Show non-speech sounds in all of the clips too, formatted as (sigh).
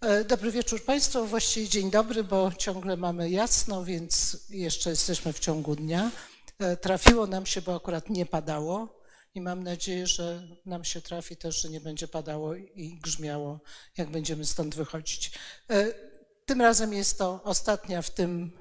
E, dobry wieczór Państwu, właściwie dzień dobry, bo ciągle mamy jasno, więc jeszcze jesteśmy w ciągu dnia. E, trafiło nam się, bo akurat nie padało i mam nadzieję, że nam się trafi też, że nie będzie padało i grzmiało, jak będziemy stąd wychodzić. E, tym razem jest to ostatnia w tym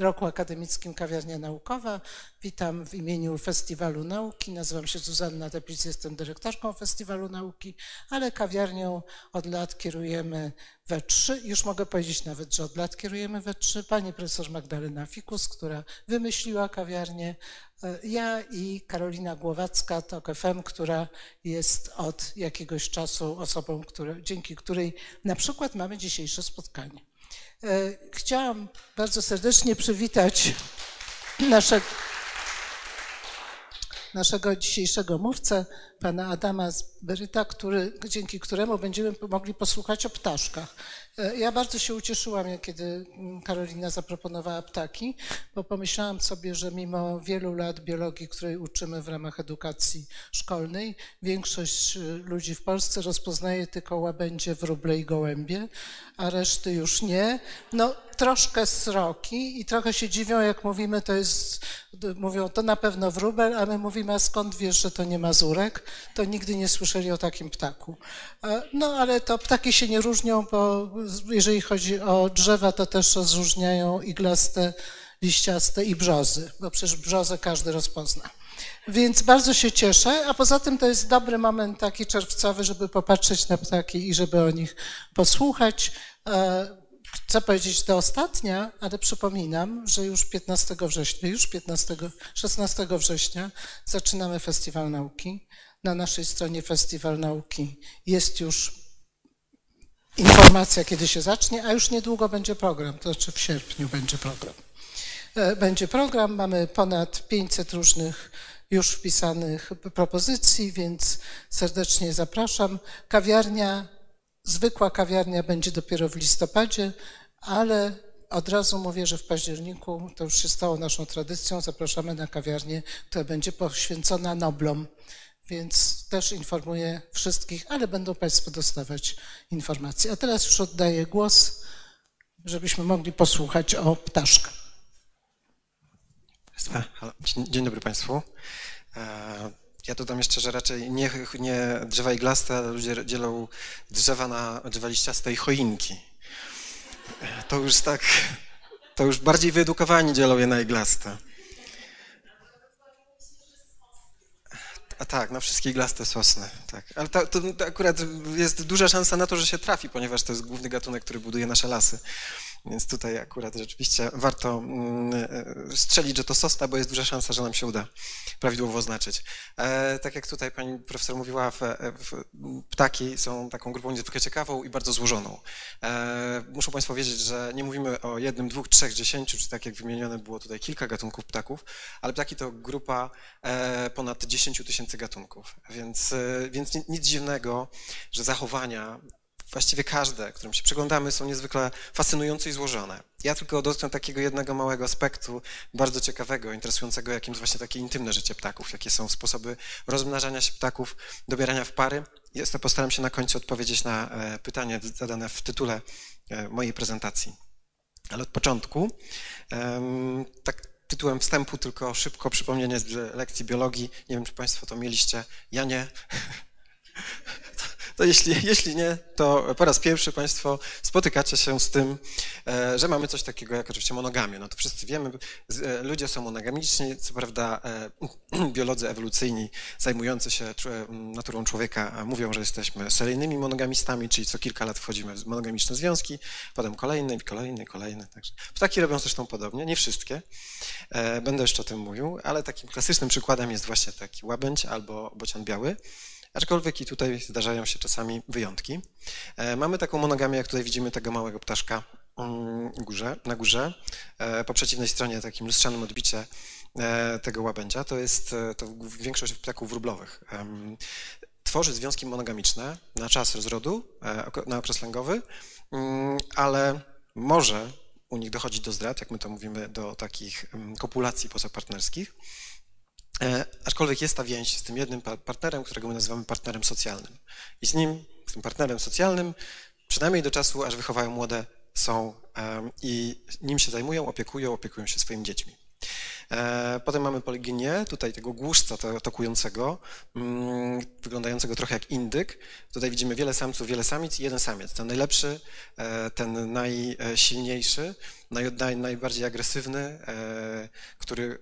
roku akademickim Kawiarnia Naukowa. Witam w imieniu Festiwalu Nauki. Nazywam się Zuzanna Teplic, jestem dyrektorką Festiwalu Nauki, ale kawiarnią od lat kierujemy we trzy. Już mogę powiedzieć nawet, że od lat kierujemy we trzy. Pani profesor Magdalena Fikus, która wymyśliła kawiarnię. E, ja i Karolina Głowacka, TOK FM, która jest od jakiegoś czasu osobą, dzięki której na przykład mamy dzisiejsze spotkanie. E, chciałam bardzo serdecznie przywitać naszego, naszego dzisiejszego mówcę, pana Adama Beryta, który, dzięki któremu będziemy mogli posłuchać o ptaszkach. E, ja bardzo się ucieszyłam, kiedy Karolina zaproponowała ptaki, bo pomyślałam sobie, że mimo wielu lat biologii, której uczymy w ramach edukacji szkolnej, większość y, ludzi w Polsce rozpoznaje tylko łabędzie, wróble i gołębie, a reszty już nie. No, troszkę sroki i trochę się dziwią, jak mówimy, to jest, mówią, to na pewno wróbel, a my mówimy, a skąd wiesz, że to nie mazurek? To nigdy nie słyszeli o takim ptaku. E, no, ale to ptaki się nie różnią, bo jeżeli chodzi o drzewa, to też rozróżniają iglaste, liściaste i brzozy, bo przecież brzozę każdy rozpozna. Więc bardzo się cieszę, a poza tym to jest dobry moment taki czerwcowy, żeby popatrzeć na ptaki i żeby o nich posłuchać. E, chcę powiedzieć do ostatnia, ale przypominam, że już 15 września, już 15, 16 września zaczynamy Festiwal Nauki. Na naszej stronie Festiwal Nauki jest już informacja, kiedy się zacznie, a już niedługo będzie program, to znaczy w sierpniu będzie program. E, będzie program, mamy ponad 500 różnych już wpisanych propozycji, więc serdecznie zapraszam. Kawiarnia, zwykła kawiarnia będzie dopiero w listopadzie, ale od razu mówię, że w październiku, to już się stało naszą tradycją, zapraszamy na kawiarnię, która będzie poświęcona Noblom więc też informuję wszystkich, ale będą Państwo dostawać informacje. A teraz już oddaję głos, żebyśmy mogli posłuchać o ptaszkach. Dzień dobry Państwu. E, ja dodam jeszcze, że raczej nie, nie drzewa iglaste, ale ludzie dzielą drzewa na drzewa liściaste i choinki. E, to już tak, to już bardziej wyedukowani dzielą je na iglaste. A tak, na wszystkie iglaste sosny, tak. Ale to, to, akurat jest duża szansa na to, że się trafi, ponieważ to jest główny gatunek, który buduje nasze lasy. Więc tutaj akurat rzeczywiście warto mm, e, strzelić, że to sosna, bo jest duża szansa, że nam się uda prawidłowo oznaczyć. E, tak jak tutaj pani profesor mówiła, w, ptaki są taką grupą niezwykle ciekawą i bardzo złożoną. E, muszą Państwo wiedzieć, że nie mówimy o jednym, dwóch, trzech, dziesięciu, czy tak jak wymienione było tutaj kilka gatunków ptaków, ale ptaki to grupa e, ponad 10 tysięcy gatunków, więc, e, więc nic dziwnego, że zachowania właściwie każde, którym się przyglądamy, są niezwykle fascynujące i złożone. Ja tylko dotknę takiego jednego małego aspektu, bardzo ciekawego, interesującego, jakim jest właśnie takie intymne życie ptaków, jakie są sposoby rozmnażania się ptaków, dobierania w pary. Jest to postaram się na końcu odpowiedzieć na e, pytanie zadane w tytule e, mojej prezentacji. Ale od początku, tak tytułem wstępu, tylko szybko przypomnienie z lekcji biologii. Nie wiem, czy Państwo to mieliście. Ja nie. (laughs) to jeśli, jeśli nie, to po raz pierwszy Państwo spotykacie się z tym, e, że mamy coś takiego jak oczywiście monogamię. No to wszyscy wiemy, e, ludzie są monogamiczni, co prawda e, (clears throat) biolodzy ewolucyjni zajmujący się naturą człowieka mówią, że jesteśmy seryjnymi monogamistami, czyli co kilka lat wchodzimy w monogamiczne związki, potem kolejny, kolejny, kolejny. Także ptaki robią zresztą podobnie, nie wszystkie, będę jeszcze o tym mówił, ale takim klasycznym przykładem jest właśnie taki łabędź albo bocian biały, Aczkolwiek i tutaj zdarzają się czasami wyjątki. E, mamy taką monogamię, jak tutaj widzimy tego małego ptaszka mm, górze, na górze. E, po przeciwnej stronie takim lustrzanym odbicie e, tego łabędzia to jest to większość ptaków wróblowych. Tworzy związki monogamiczne na czas rozrodu, na okres lęgowy, mm, ale może u nich dochodzić do zdrad, jak my to mówimy, do takich kopulacji pozapartnerskich. E, aczkolwiek jest ta więź z tym jednym partnerem, którego my nazywamy partnerem socjalnym. I z nim, z tym partnerem socjalnym, przynajmniej do czasu, aż wychowają młode, są i nim się zajmują, opiekują, opiekują się swoimi dziećmi. E, potem mamy polyginię, tutaj tego głuszca tokującego, mm, wyglądającego trochę jak indyk. Tutaj widzimy wiele samców, wiele samic i jeden samiec. Ten najlepszy, e, ten najsilniejszy, naj, najbardziej agresywny, e, który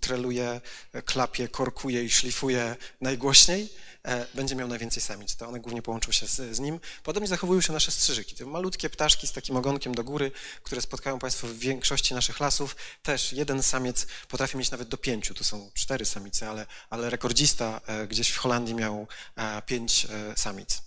treluje, klapie, korkuje i szlifuje najgłośniej E, będzie miał najwięcej samic. To one głównie połączą się z, z nim. Podobnie zachowują się nasze strzyżyki. Te malutkie ptaszki z takim ogonkiem do góry, które spotkają Państwo w większości naszych lasów. Też jeden samiec potrafi mieć nawet do pięciu. To są cztery samice, ale, ale rekordzista e, gdzieś w Holandii miał e, pięć samic.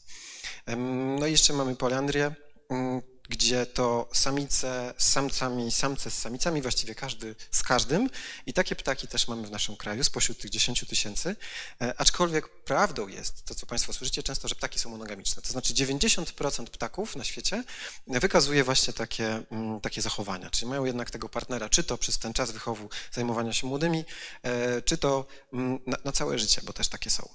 No i jeszcze mamy poliandrię mm, gdzie to samice z samcami, samce z samicami, właściwie każdy z każdym. I takie ptaki też mamy w naszym kraju, spośród tych 10 tysięcy. E, aczkolwiek prawdą jest to, co Państwo słyszycie często, że ptaki są monogamiczne. To znaczy 90% ptaków na świecie wykazuje właśnie takie, mm, takie zachowania, czyli mają jednak tego partnera, czy to przez ten czas wychowu zajmowania się młodymi, e, czy to mm, na, na całe życie, bo też takie są.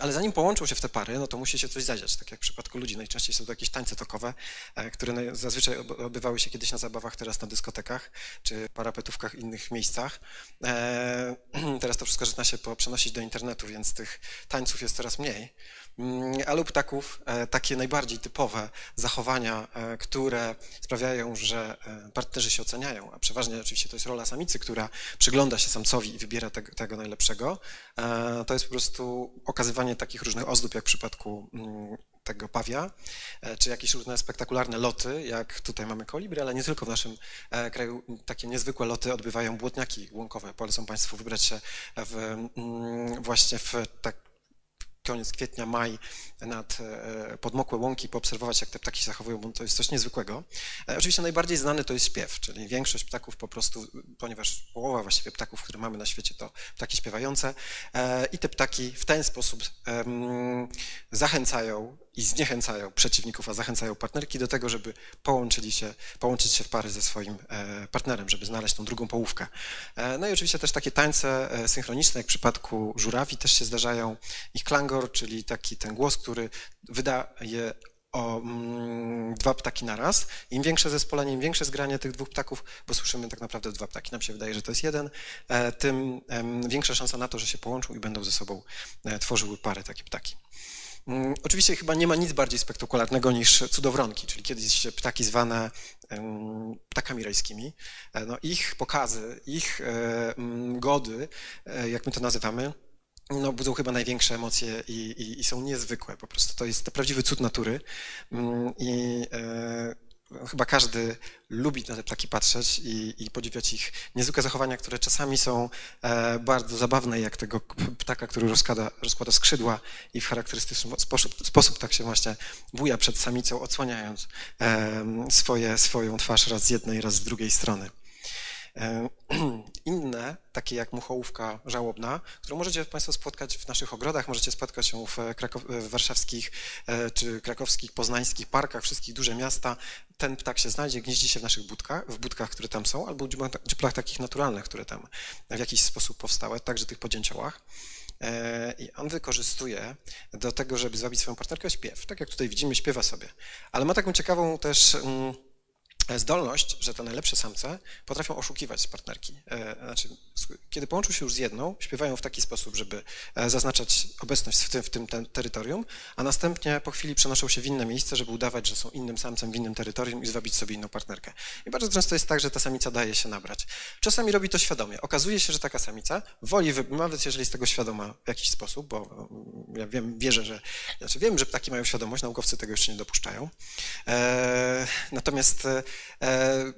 Ale zanim połączą się w te pary, no to musi się coś zadziać. Tak jak w przypadku ludzi, najczęściej są to jakieś tańce tokowe, e, które zazwyczaj odbywały się kiedyś na zabawach, teraz na dyskotekach czy parapetówkach innych miejscach. E, (clears throat) teraz to wszystko zaczyna się przenosić do internetu, więc tych tańców jest coraz mniej. Mm, ale u ptaków e, takie najbardziej typowe zachowania, które sprawiają, że partnerzy się oceniają, a przeważnie oczywiście to jest rola samicy, która przygląda się samcowi i wybiera tego, tego najlepszego, to jest po prostu okazywanie takich różnych ozdób, jak w przypadku mm, tego pawia, e, czy jakieś różne spektakularne loty, jak tutaj mamy kolibry, ale nie tylko w naszym e, kraju takie niezwykłe loty odbywają błotniaki łąkowe. Polecam Państwu wybrać się w, mm, właśnie w tak koniec kwietnia, maj nad e, podmokłe łąki, poobserwować, jak te ptaki się zachowują, bo to jest coś niezwykłego. E, oczywiście najbardziej znany to jest śpiew, czyli większość ptaków po prostu, ponieważ połowa właściwie ptaków, które mamy na świecie, to ptaki śpiewające e, i te ptaki w ten sposób zachęcają i zniechęcają przeciwników, a zachęcają partnerki do tego, żeby połączyli się, połączyć się w pary ze swoim e, partnerem, żeby znaleźć tą drugą połówkę. E, no i oczywiście też takie tańce e, synchroniczne, jak w przypadku żurawi też się zdarzają. Ich klangor, czyli taki ten głos, który wydaje o mm, dwa ptaki na raz. Im większe zespolenie, im większe zgranie tych dwóch ptaków, bo słyszymy tak naprawdę dwa ptaki, nam się wydaje, że to jest jeden, tym większa szansa na to, że się połączą i będą ze sobą tworzyły pary takie ptaki. Mm, oczywiście chyba nie ma nic bardziej spektakularnego niż cudowronki, czyli kiedyś ptaki zwane ptakami rajskimi. E, no, ich pokazy, ich e, gody, e, jak my to nazywamy, no, budzą chyba największe emocje i, i, i, są niezwykłe. Po prostu to jest to prawdziwy cud natury. Mm, I chyba każdy lubi na te ptaki patrzeć i, i, podziwiać ich niezwykłe zachowania, które czasami są e, bardzo zabawne, jak tego ptaka, który rozkłada, rozkłada skrzydła i w charakterystyczny sposób, sposób tak się właśnie buja przed samicą, odsłaniając swoje, swoją twarz raz z jednej, raz z drugiej strony. E, (clears throat) inne, takie jak muchołówka żałobna, którą możecie Państwo spotkać w naszych ogrodach, możecie spotkać ją w, w warszawskich e, czy krakowskich, poznańskich parkach, wszystkich duże miasta. Ten ptak się znajdzie, gnieździ się w naszych budkach, w budkach, które tam są, albo dziuplach takich naturalnych, które tam w jakiś sposób powstały, także tych podzięciołach. E, I on wykorzystuje do tego, żeby zwabić swoją partnerkę śpiew. Tak jak tutaj widzimy, śpiewa sobie. Ale ma taką ciekawą też mm, zdolność, że te najlepsze samce potrafią oszukiwać partnerki. E, znaczy, kiedy połączą się już z jedną, śpiewają w taki sposób, żeby e, zaznaczać obecność w tym, w tym terytorium, a następnie po chwili przenoszą się w inne miejsce, żeby udawać, że są innym samcem w innym terytorium i zwabić sobie inną partnerkę. I bardzo często jest tak, że ta samica daje się nabrać. Czasami robi to świadomie. Okazuje się, że taka samica woli, nawet jeżeli jest tego świadoma w jakiś sposób, bo mm, ja wiem, wierzę, że, znaczy wiem, że ptaki mają świadomość, naukowcy tego jeszcze nie dopuszczają. E, natomiast e, e,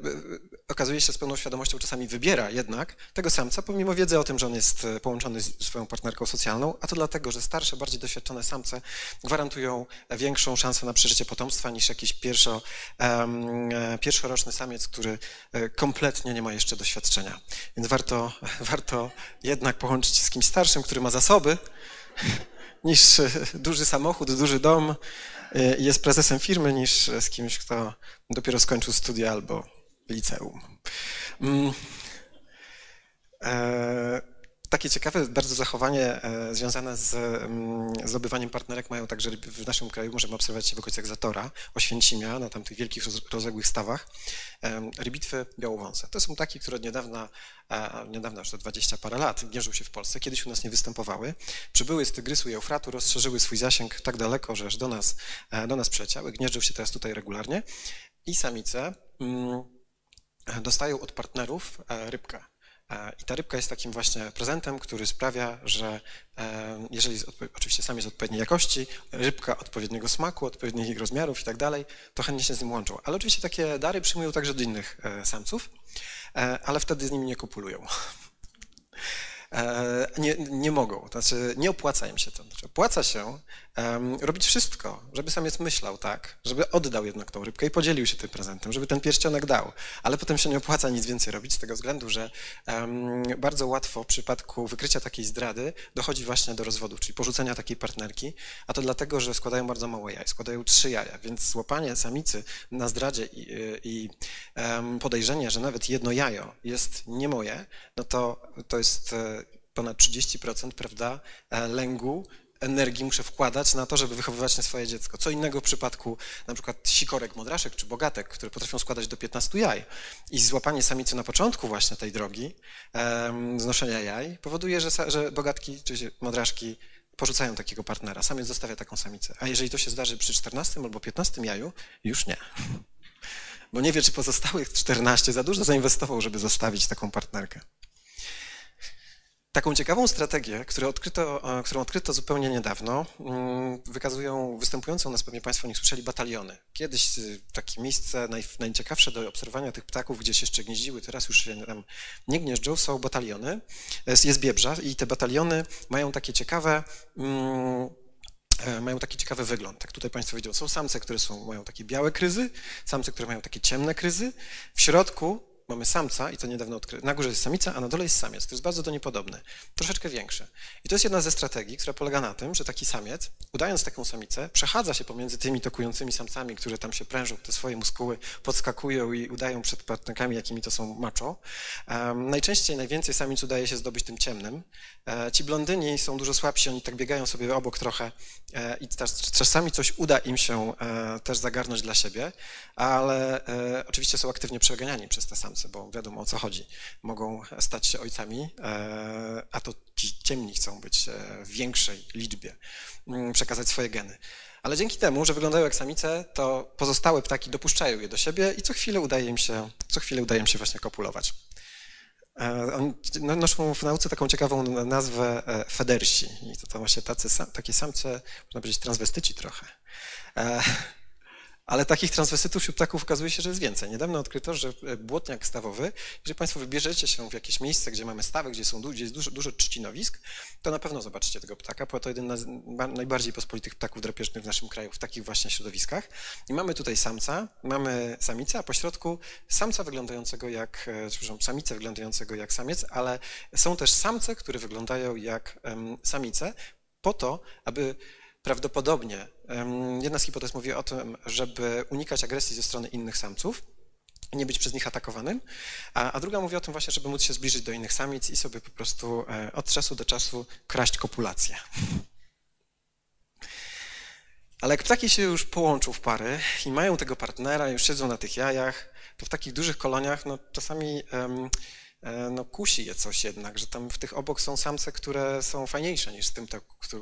okazuje się z pełną świadomością czasami wybiera jednak tego samca, pomimo wiedzy o tym, że on jest e, połączony z swoją partnerką socjalną, a to dlatego, że starsze, bardziej doświadczone samce gwarantują większą szansę na przeżycie potomstwa niż jakiś pierwszo, um, pierwszoroczny samiec, który kompletnie nie ma jeszcze doświadczenia. Więc warto, (laughs) warto jednak połączyć się z kimś starszym, który ma zasoby, niż duży samochód, duży dom i jest prezesem firmy, niż z kimś, kto dopiero skończył studia albo liceum. Mm. E, takie ciekawe bardzo zachowanie e, związane z mm, zdobywaniem partnerek mają także w naszym kraju, możemy obserwować się w okolicach Zatora, Oświęcimia, na tamtych wielkich rozległych stawach, rybitwy białowąse. To są takie, które niedawna, niedawno, już to 20 parę lat, gnieżdżą się w Polsce, kiedyś u nas nie występowały. Przybyły z Tygrysu i Eufratu, rozszerzyły swój zasięg tak daleko, że aż do nas, do nas przeciały, gnieżdżą się teraz tutaj regularnie i samice mm, dostają od partnerów rybkę. E, I ta rybka jest takim właśnie prezentem, który sprawia, że e, jeżeli oczywiście sam jest odpowiedniej jakości, rybka odpowiedniego smaku, odpowiednich rozmiarów i tak dalej, to chętnie się z nim łączą. Ale oczywiście takie dary przyjmują także od innych e, samców, ale wtedy z nimi nie kopulują. Nie, nie mogą, znaczy nie opłaca im się to. Znaczy, opłaca się um, robić wszystko, żeby samiec myślał, tak, żeby oddał jednak tą rybkę i podzielił się tym prezentem, żeby ten pierścionek dał, ale potem się nie opłaca nic więcej robić z tego względu, że um, bardzo łatwo w przypadku wykrycia takiej zdrady dochodzi właśnie do rozwodu, czyli porzucenia takiej partnerki, a to dlatego, że składają bardzo mało jaj, składają trzy jaja, więc złapanie samicy na zdradzie i, i um, podejrzenie, że nawet jedno jajo jest nie moje, no to, to jest e, ponad 30% prawda, e, lęgu energii muszę wkładać na to, żeby wychowywać na swoje dziecko. Co innego w przypadku na przykład sikorek, modraszek czy bogatek, które potrafią składać do 15 jaj. I złapanie samicy na początku właśnie tej drogi um, znoszenia jaj powoduje, że, że bogatki czy modraszki porzucają takiego partnera. Samiec zostawia taką samicę. A jeżeli to się zdarzy przy 14 albo 15 jaju, już nie. (laughs) Bo nie wie, czy pozostałych 14 za dużo zainwestował, żeby zostawić taką partnerkę. Taką ciekawą strategię, którą odkryto, e, którą odkryto zupełnie niedawno, mm, wykazują występujące u nas, pewnie Państwo nie słyszeli, bataliony. Kiedyś y, takie miejsce naj, najciekawsze do obserwowania tych ptaków, gdzie się jeszcze gnieździły, teraz już się tam nie gnieżdżą, są bataliony. Jest, jest biebrza i te bataliony mają takie ciekawe... Mm, e, mają taki ciekawy wygląd. Tak tutaj Państwo widzą, są samce, które są, mają takie białe kryzy, samce, które mają takie ciemne kryzy. W środku mamy samca i to niedawno odkryto. Na górze jest samica, a na dole jest samiec. To jest bardzo do niej podobne. Troszeczkę większe. I to jest jedna ze strategii, która polega na tym, że taki samiec, udając taką samicę, przechadza się pomiędzy tymi tokującymi samcami, które tam się prężą, te swoje muskuły podskakują i udają przed partnerkami, jakimi to są macho. Um, najczęściej, najwięcej samic udaje się zdobyć tym ciemnym. E, ci blondyni są dużo słabsi, oni tak biegają sobie obok trochę e, i czasami coś uda im się e, też zagarnąć dla siebie, ale e, oczywiście są aktywnie przeganiani przez te samce bo wiadomo o co chodzi. Mogą stać się ojcami, e, a to ci ciemni chcą być e, w większej liczbie, mm, przekazać swoje geny. Ale dzięki temu, że wyglądają jak samice, to pozostałe ptaki dopuszczają je do siebie i co chwilę udaje im się, co chwilę udaje im się właśnie kopulować. E, oni no, noszą w nauce taką ciekawą nazwę federsi. I to, to właśnie tacy, takie samce, można powiedzieć, transwestyci trochę. Ale takich transwestytów wśród ptaków okazuje się, że jest więcej. Niedawno odkryto, że e, błotniak stawowy, jeżeli Państwo wybierzecie się w jakieś miejsce, gdzie mamy stawy, gdzie, są, gdzie jest dużo, dużo trzcinowisk, to na pewno zobaczycie tego ptaka, bo to jeden z najbardziej pospolitych ptaków drapieżnych w naszym kraju, w takich właśnie środowiskach. I mamy tutaj samca, mamy samicę, a pośrodku samca wyglądającego jak, e, przepraszam, samicę wyglądającego jak samiec, ale są też samce, które wyglądają jak um, samice, po to, aby Prawdopodobnie jedna z hipotez mówi o tym, żeby unikać agresji ze strony innych samców, nie być przez nich atakowanym, a, a, druga mówi o tym właśnie, żeby móc się zbliżyć do innych samic i sobie po prostu e, od czasu do czasu kraść kopulację. Ale jak ptaki się już połączą w pary i mają tego partnera, już siedzą na tych jajach, to w takich dużych koloniach no, czasami um, no kusi je coś jednak, że tam w tych obok są samce, które są fajniejsze niż z tym,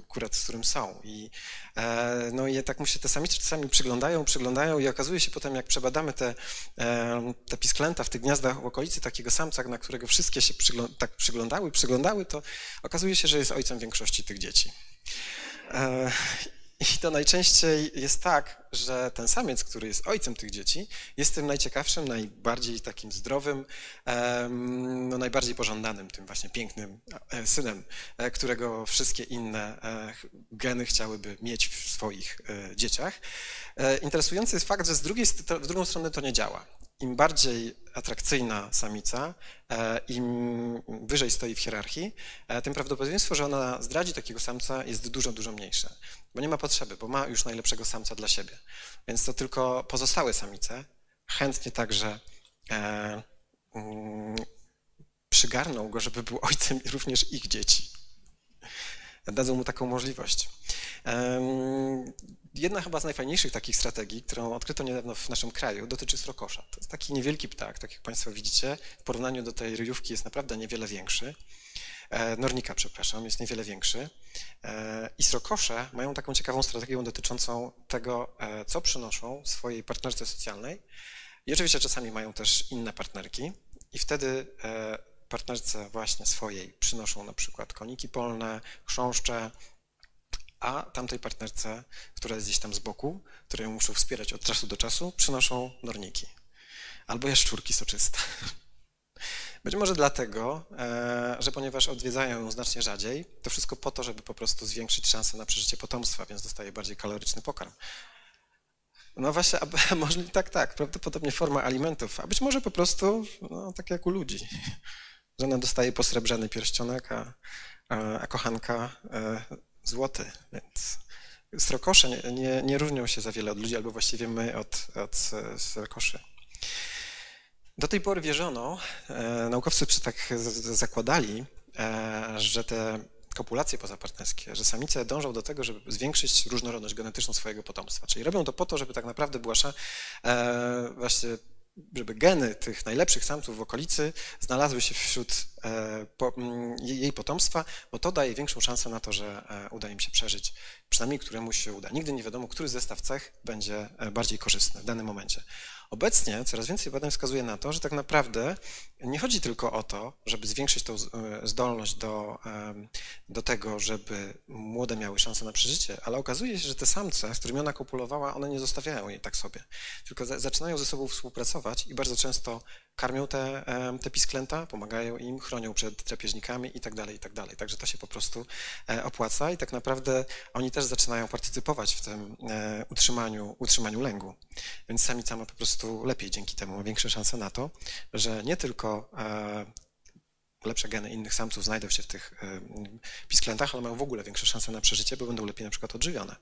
akurat z którym są. I, e, no i tak mu się te samice czasami przyglądają, przyglądają i okazuje się potem, jak przebadamy te, e, te pisklęta w tych gniazdach w okolicy takiego samca, na którego wszystkie się tak przyglądały, przyglądały, to okazuje się, że jest ojcem większości tych dzieci. I to najczęściej jest tak, że ten samiec, który jest ojcem tych dzieci, jest tym najciekawszym, najbardziej takim zdrowym, no najbardziej pożądanym, tym właśnie pięknym e, synem, e, którego wszystkie inne e, geny chciałyby mieć w swoich dzieciach. Interesujący jest fakt, że z drugiej, w drugą stronę to nie działa im bardziej atrakcyjna samica, e, im wyżej stoi w hierarchii, e, tym prawdopodobieństwo, że ona zdradzi takiego samca jest dużo, dużo mniejsze, bo nie ma potrzeby, bo ma już najlepszego samca dla siebie. Więc to tylko pozostałe samice chętnie także e, mm, przygarną go, żeby był ojcem również ich dzieci. Dadzą mu taką możliwość. Jedna chyba z najfajniejszych takich strategii, którą odkryto niedawno w naszym kraju, dotyczy srokosza. To jest taki niewielki ptak, tak jak Państwo widzicie. W porównaniu do tej ryjówki jest naprawdę niewiele większy. E, nornika, przepraszam, jest niewiele większy. E, I srokosze mają taką ciekawą strategię dotyczącą tego, e, co przynoszą swojej partnerce socjalnej. I oczywiście czasami mają też inne partnerki. I wtedy partnerce właśnie swojej przynoszą na przykład koniki polne, chrząszcze, a tamtej partnerce, która jest gdzieś tam z boku, które ją muszą wspierać od czasu do czasu, przynoszą norniki albo jaszczurki soczyste. (laughs) Być może dlatego, e, że ponieważ odwiedzają ją znacznie rzadziej, to wszystko po to, żeby po prostu zwiększyć szanse na przeżycie potomstwa, więc dostaje bardziej kaloryczny pokarm. No właśnie, a, (laughs) może tak, tak, prawdopodobnie forma alimentów, a być może po prostu, no, tak jak u ludzi. (laughs) Żona dostaje posrebrzany pierścionek, a, a kochanka e, złoty, więc srokosze nie, nie, nie różnią się za wiele od ludzi, albo właściwie my od, od srokoszy. Do tej pory wierzono, e, naukowcy tak zakładali, e, że te kopulacje pozapartnerskie, że samice dążą do tego, żeby zwiększyć różnorodność genetyczną swojego potomstwa. Czyli robią to po to, żeby tak naprawdę była e, właśnie żeby geny tych najlepszych samców w okolicy znalazły się wśród e, jej potomstwa, bo to daje większą szansę na to, że e, uda im się przeżyć, przynajmniej któremuś się uda. Nigdy nie wiadomo, który zestaw cech będzie e, bardziej korzystny w danym momencie. Obecnie coraz więcej badań wskazuje na to, że tak naprawdę nie chodzi tylko o to, żeby zwiększyć tą e, zdolność do, do tego, żeby młode miały szansę na przeżycie, ale okazuje się, że te samce, z którymi ona kopulowała, one nie zostawiają jej tak sobie, tylko zaczynają ze sobą współpracować i bardzo często karmią te, te pisklęta, pomagają im, chronią przed drapieżnikami i tak dalej, i tak. Także to się po prostu e, opłaca i tak naprawdę oni też zaczynają partycypować w tym e, utrzymaniu, utrzymaniu lęgu. Więc samica ma po prostu lepiej dzięki temu, ma większe szanse na to, że nie tylko e, lepsze geny innych samców znajdą się w tych pisklętach, ale mają w ogóle większe szanse na przeżycie, bo będą lepiej na przykład odżywione.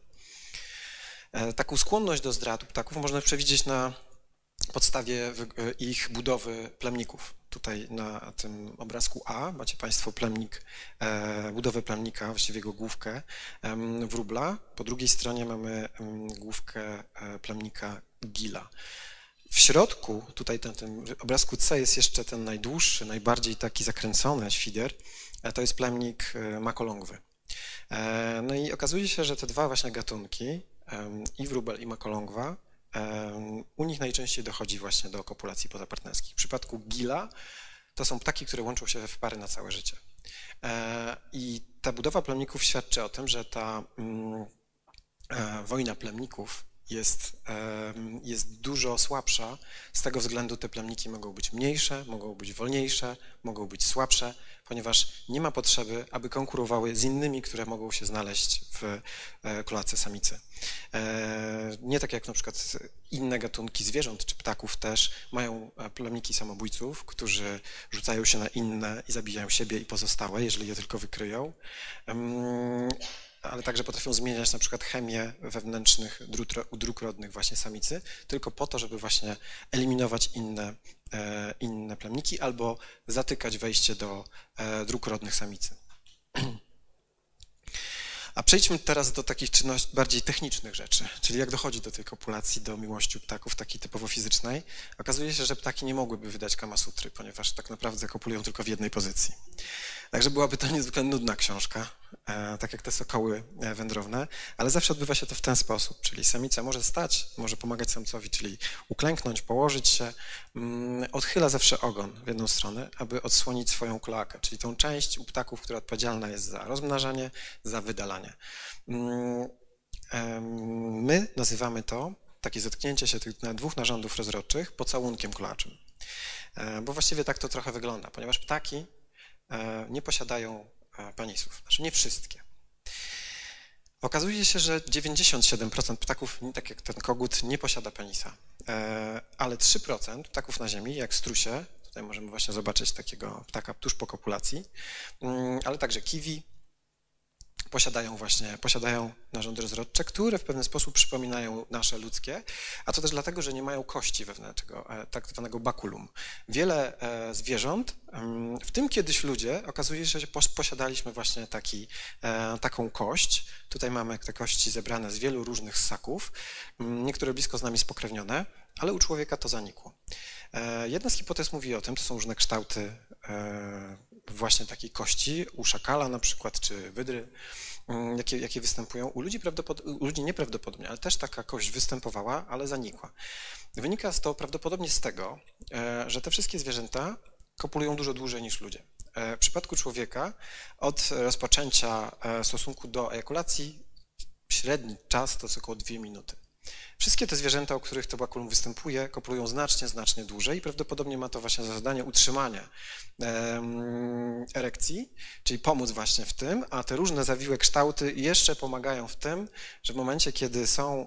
Taką skłonność do zdrad ptaków można przewidzieć na podstawie ich budowy plemników. Tutaj na tym obrazku A macie Państwo plemnik, e, budowę plemnika, właściwie jego główkę wróbla. Po drugiej stronie mamy główkę e, plemnika gila. W środku, tutaj na tym obrazku C jest jeszcze ten najdłuższy, najbardziej taki zakręcony świder, to jest plemnik e, makolągwy. No i okazuje się, że te dwa właśnie gatunki, i wróbel i makolągwa, u nich najczęściej dochodzi właśnie do kopulacji pozapartnerskich. W przypadku gila to są ptaki, które łączą się w pary na całe życie. E, I ta budowa plemników świadczy o tym, że ta mm, e, wojna plemników jest, jest dużo słabsza. Z tego względu te plemniki mogą być mniejsze, mogą być wolniejsze, mogą być słabsze, ponieważ nie ma potrzeby, aby konkurowały z innymi, które mogą się znaleźć w e, klatce samicy. E, nie tak jak na przykład inne gatunki zwierząt czy ptaków też mają e, plemniki samobójców, którzy rzucają się na inne i zabijają siebie i pozostałe, jeżeli je tylko wykryją ale także potrafią zmieniać na przykład chemię wewnętrznych dróg rodnych właśnie samicy, tylko po to, żeby właśnie eliminować inne, e, inne plemniki albo zatykać wejście do e, dróg rodnych samicy. A przejdźmy teraz do takich czynności bardziej technicznych rzeczy, czyli jak dochodzi do tej kopulacji, do miłości ptaków, takiej typowo fizycznej. Okazuje się, że ptaki nie mogłyby wydać kamasutry, ponieważ tak naprawdę kopulują tylko w jednej pozycji. Także byłaby to niezwykle nudna książka, tak jak te sokoły e, wędrowne, ale zawsze odbywa się to w ten sposób, czyli samica może stać, może pomagać samcowi, czyli uklęknąć, położyć się, mm, odchyla zawsze ogon w jedną stronę, aby odsłonić swoją kloakę, czyli tą część u ptaków, która odpowiedzialna jest za rozmnażanie, za wydalanie. Mm, my nazywamy to, takie zetknięcie się tych dwóch narządów rozrodczych, pocałunkiem kloaczym. E, bo właściwie tak to trochę wygląda, ponieważ ptaki E, nie posiadają penisów. Znaczy nie wszystkie. Okazuje się, że 97% ptaków, tak jak ten kogut, nie posiada penisa, e, ale 3% ptaków na ziemi, jak strusie, tutaj możemy właśnie zobaczyć takiego ptaka tuż po kopulacji, mm, ale także kiwi, posiadają właśnie, posiadają narządy rozrodcze, które w pewien sposób przypominają nasze ludzkie, a to też dlatego, że nie mają kości wewnętrznego, e, tak zwanego bakulum. Wiele e, zwierząt, w tym kiedyś ludzie, okazuje się, że posiadaliśmy właśnie taki, e, taką kość. Tutaj mamy te kości zebrane z wielu różnych ssaków, niektóre blisko z nami spokrewnione, ale u człowieka to zanikło. Jedna z hipotez mówi o tym, to są różne kształty właśnie takiej kości, u szakala na przykład, czy wydry, mm, jakie, jakie występują. U ludzi, u ludzi nieprawdopodobnie, ale też taka kość występowała, ale zanikła. Wynika to prawdopodobnie z tego, e, że te wszystkie zwierzęta kopulują dużo dłużej niż ludzie. E, w przypadku człowieka od rozpoczęcia e, stosunku do ejakulacji średni czas to jest około 2 minuty. Wszystkie te zwierzęta, o których to bakulum występuje, kopulują znacznie, znacznie dłużej i prawdopodobnie ma to właśnie za zadanie utrzymania erekcji, czyli pomóc właśnie w tym, a te różne zawiłe kształty jeszcze pomagają w tym, że w momencie, kiedy są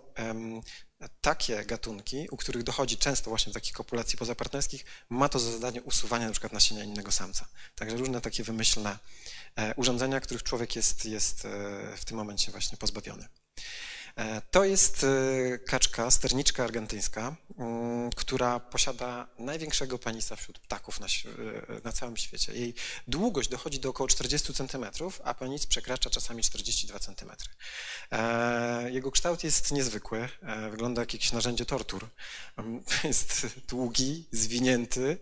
takie gatunki, u których dochodzi często właśnie do takich kopulacji pozapartnerskich, ma to za zadanie usuwania na przykład nasienia innego samca. Także różne takie wymyślne e, urządzenia, których człowiek jest, jest e, w tym momencie właśnie pozbawiony. E, to jest e, kaczka, sterniczka argentyńska, mm, która posiada największego penisa wśród ptaków na, e, na, całym świecie. Jej długość dochodzi do około 40 cm, a penis przekracza czasami 42 cm. Jego kształt jest niezwykły, wygląda jak jakieś narzędzie tortur. Mm, (laughs) jest długi, zwinięty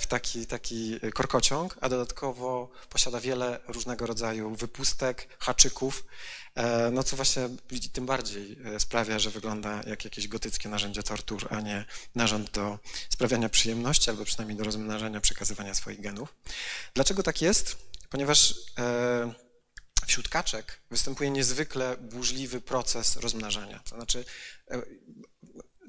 w taki, taki korkociąg, a dodatkowo posiada wiele różnego rodzaju wypustek, haczyków, no co właśnie tym bardziej e, sprawia, że wygląda jak jakieś gotyckie narzędzie tortur, a nie narząd do sprawiania przyjemności, albo przynajmniej do rozmnażania, przekazywania swoich genów. Dlaczego tak jest? Ponieważ e, wśród kaczek występuje niezwykle burzliwy proces rozmnażania. To znaczy,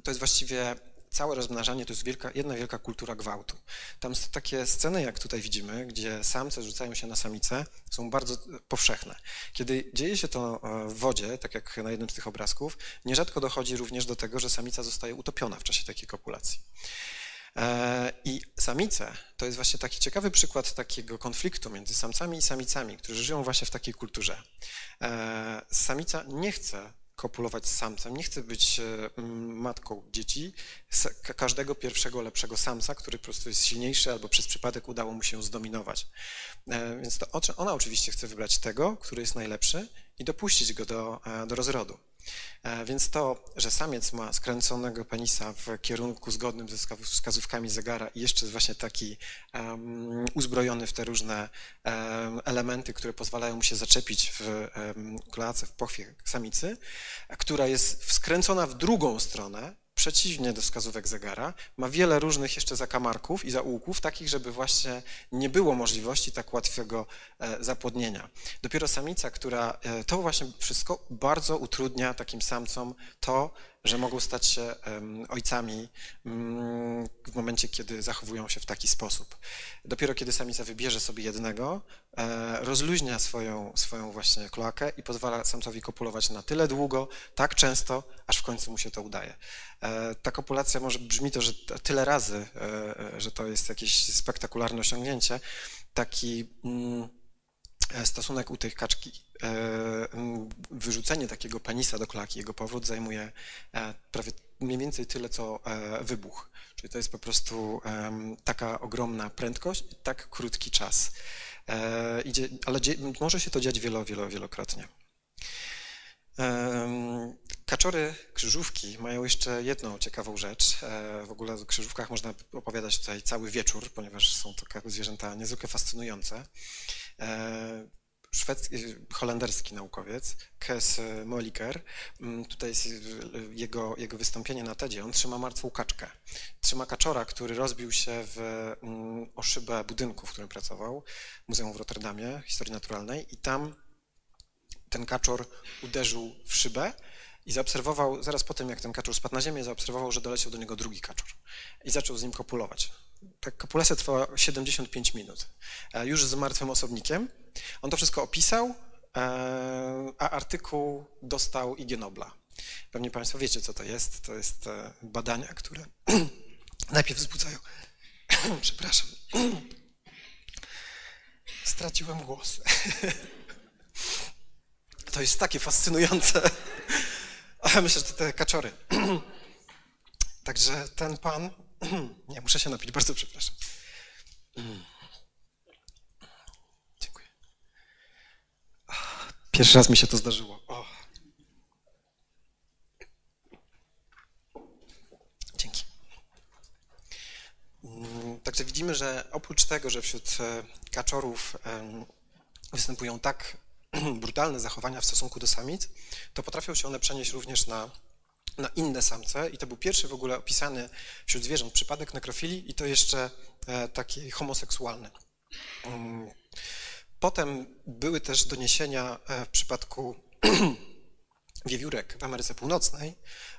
to jest właściwie całe rozmnażanie to jest wielka, jedna wielka kultura gwałtu. Tam są takie sceny, jak tutaj widzimy, gdzie samce rzucają się na samice, są bardzo powszechne. Kiedy dzieje się to e, w wodzie, tak jak na jednym z tych obrazków, nierzadko dochodzi również do tego, że samica zostaje utopiona w czasie takiej kopulacji. E, I samice to jest właśnie taki ciekawy przykład takiego konfliktu między samcami i samicami, którzy żyją właśnie w takiej kulturze. E, samica nie chce kopulować z samcem, nie chcę być e, matką dzieci, każdego pierwszego lepszego samca, który po prostu jest silniejszy albo przez przypadek udało mu się zdominować. E, więc to ona oczywiście chce wybrać tego, który jest najlepszy i dopuścić go do, e, do rozrodu. E, więc to, że samiec ma skręconego penisa w kierunku zgodnym ze wskazówkami zegara i jeszcze właśnie taki um, uzbrojony w te różne um, elementy, które pozwalają mu się zaczepić w um, w pochwie samicy, która jest skręcona w drugą stronę, przeciwnie do wskazówek zegara, ma wiele różnych jeszcze zakamarków i zaułków, takich, żeby właśnie nie było możliwości tak łatwego e, zapłodnienia. Dopiero samica, która e, to właśnie wszystko bardzo utrudnia takim samcom to, że mogą stać się ojcami mm, w momencie, kiedy zachowują się w taki sposób. Dopiero kiedy samica wybierze sobie jednego, e, rozluźnia swoją, swoją właśnie kloakę i pozwala samcowi kopulować na tyle długo, tak często, aż w końcu mu się to udaje. E, ta kopulacja może brzmi to, że tyle razy, e, że to jest jakieś spektakularne osiągnięcie, taki mm, stosunek u tej kaczki E, wyrzucenie takiego penisa do klaki, jego powrót zajmuje e, prawie mniej więcej tyle, co e, wybuch. Czyli to jest po prostu taka ogromna prędkość i tak krótki czas. Ale może się to dziać wielo, wielo, wielokrotnie. Kaczory krzyżówki mają jeszcze jedną ciekawą rzecz. W ogóle o krzyżówkach można opowiadać tutaj cały wieczór, ponieważ są to zwierzęta niezwykle fascynujące szwedzki, holenderski naukowiec, Kes Moliker. Tutaj jest jego, jego wystąpienie na TEDzie. On trzyma martwą kaczkę. Trzyma kaczora, który rozbił się w, o szybę budynku, w którym pracował, Muzeum w Rotterdamie, Historii Naturalnej i tam ten kaczor uderzył w szybę i zaobserwował, zaraz po tym jak ten kaczor spadł na ziemię, zaobserwował, że doleciał do niego drugi kaczor i zaczął z nim kopulować. Ta kopulacja trwała 75 minut. Już z martwym osobnikiem on to wszystko opisał, e, a artykuł dostał IG Nobla. Pewnie Państwo wiecie, co to jest. To jest e, badania, które (clears throat) najpierw wzbudzają. (clears throat) Przepraszam. (clears throat) Straciłem głos. (laughs) To jest takie fascynujące. (laughs) Myślę, że te kaczory. (clears throat) Także ten pan. (clears throat) Nie, muszę się napić, bardzo przepraszam. (clears throat) Dziękuję. Pierwszy raz mi się to zdarzyło. O. Dzięki. Mm, także widzimy, że oprócz tego, że wśród e, kaczorów występują tak (clears throat) brutalne zachowania w stosunku do samic, to potrafią się one przenieść również na, na inne samce i to był pierwszy w ogóle opisany wśród zwierząt przypadek nekrofilii i to jeszcze e, taki homoseksualny. Mm. Potem były też doniesienia e, w przypadku (clears throat) wiewiórek w Ameryce Północnej,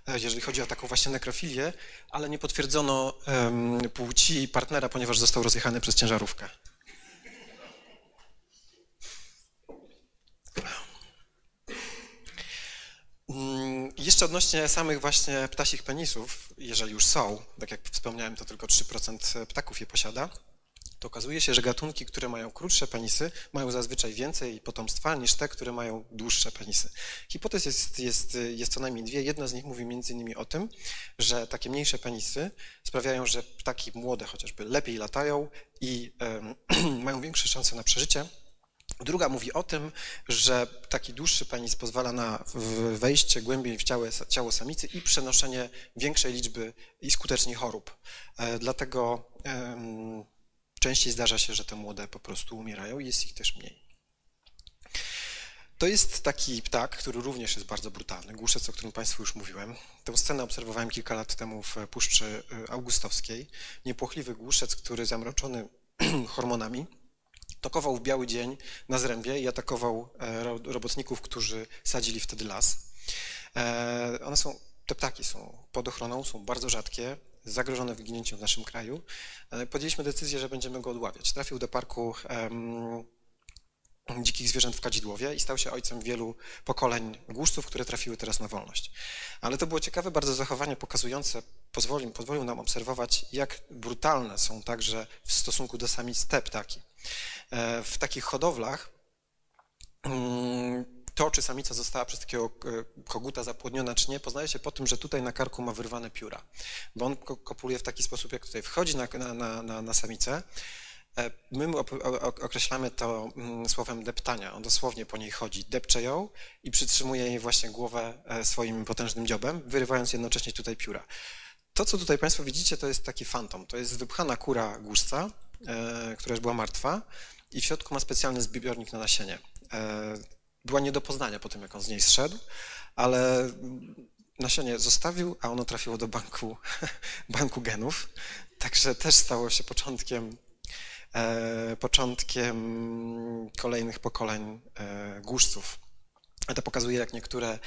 e, jeżeli chodzi o taką właśnie nekrofilię, ale nie potwierdzono płci partnera, ponieważ został rozjechany przez ciężarówkę. Mm, jeszcze odnośnie samych właśnie ptasich penisów, jeżeli już są, tak jak wspomniałem, to tylko 3% ptaków je posiada, to okazuje się, że gatunki, które mają krótsze penisy, mają zazwyczaj więcej potomstwa niż te, które mają dłuższe penisy. Hipotez jest, jest, jest co najmniej dwie. Jedna z nich mówi między innymi o tym, że takie mniejsze penisy sprawiają, że ptaki młode chociażby lepiej latają i um, (clears throat) mają większe szanse na przeżycie, Druga mówi o tym, że taki dłuższy penis pozwala na wejście głębiej w ciało, ciało samicy i przenoszenie większej liczby i skuteczniej chorób. E, dlatego częściej zdarza się, że te młode po prostu umierają i jest ich też mniej. To jest taki ptak, który również jest bardzo brutalny, głuszec, o którym Państwu już mówiłem. Tę scenę obserwowałem kilka lat temu w Puszczy Augustowskiej. Niepłochliwy głuszec, który zamroczony (clears throat) hormonami, tokował w biały dzień na zrębie i atakował e, robotników, którzy sadzili wtedy las. E, one są, te ptaki są pod ochroną, są bardzo rzadkie, zagrożone wyginięciem w naszym kraju. Podjęliśmy decyzję, że będziemy go odławiać. Trafił do parku dzikich zwierząt w Kadzidłowie i stał się ojcem wielu pokoleń głuszców, które trafiły teraz na wolność. Ale to było ciekawe bardzo zachowanie pokazujące, pozwolił, pozwolił nam obserwować, jak brutalne są także w stosunku do samic te ptaki. E, w takich hodowlach mm, to, czy samica została przez takiego e, koguta zapłodniona, czy nie, poznaje się po tym, że tutaj na karku ma wyrwane pióra, bo on kopuluje w taki sposób, jak tutaj wchodzi na, na, na, na samicę, e, My określamy to mm, słowem deptania. On dosłownie po niej chodzi, depcze ją i przytrzymuje jej właśnie głowę swoim potężnym dziobem, wyrywając jednocześnie tutaj pióra. To, co tutaj Państwo widzicie, to jest taki fantom. To jest wypchana kura głuszca, która już była martwa i w środku ma specjalny zbiornik na nasienie. E, była nie do poznania po tym, jak on z niej zszedł, ale nasienie zostawił, a ono trafiło do banku, (laughs) banku genów, także też stało się początkiem, e, początkiem kolejnych pokoleń e, głuszców. To pokazuje, jak niektóre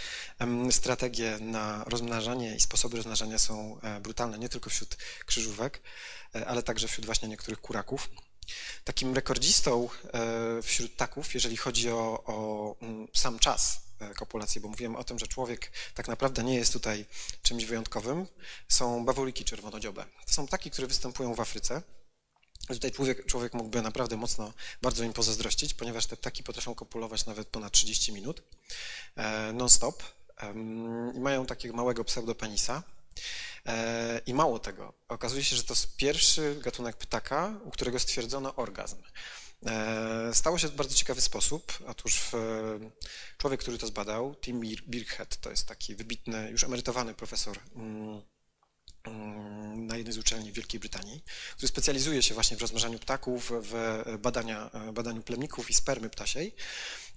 strategie na rozmnażanie i sposoby rozmnażania są brutalne nie tylko wśród krzyżówek, ale także wśród właśnie niektórych kuraków. Takim rekordzistą e, wśród taków, jeżeli chodzi o, o mm, sam czas e, kopulacji, bo mówiłem o tym, że człowiek tak naprawdę nie jest tutaj czymś wyjątkowym, są bawoliki czerwonodziobe. To są ptaki, które występują w Afryce. Tutaj człowiek, człowiek mógłby naprawdę mocno, bardzo im pozazdrościć, ponieważ te ptaki potrafią kopulować nawet ponad 30 minut e, non-stop i mają takiego małego pseudopenisa. E, I mało tego, okazuje się, że to jest pierwszy gatunek ptaka, u którego stwierdzono orgazm. E, stało się w bardzo ciekawy sposób. Otóż człowiek, który to zbadał, Tim Birkhead, to jest taki wybitny, już emerytowany profesor mm, na jednej z uczelni w Wielkiej Brytanii, który specjalizuje się właśnie w rozmnażaniu ptaków, w badania, badaniu plemników i spermy ptasiej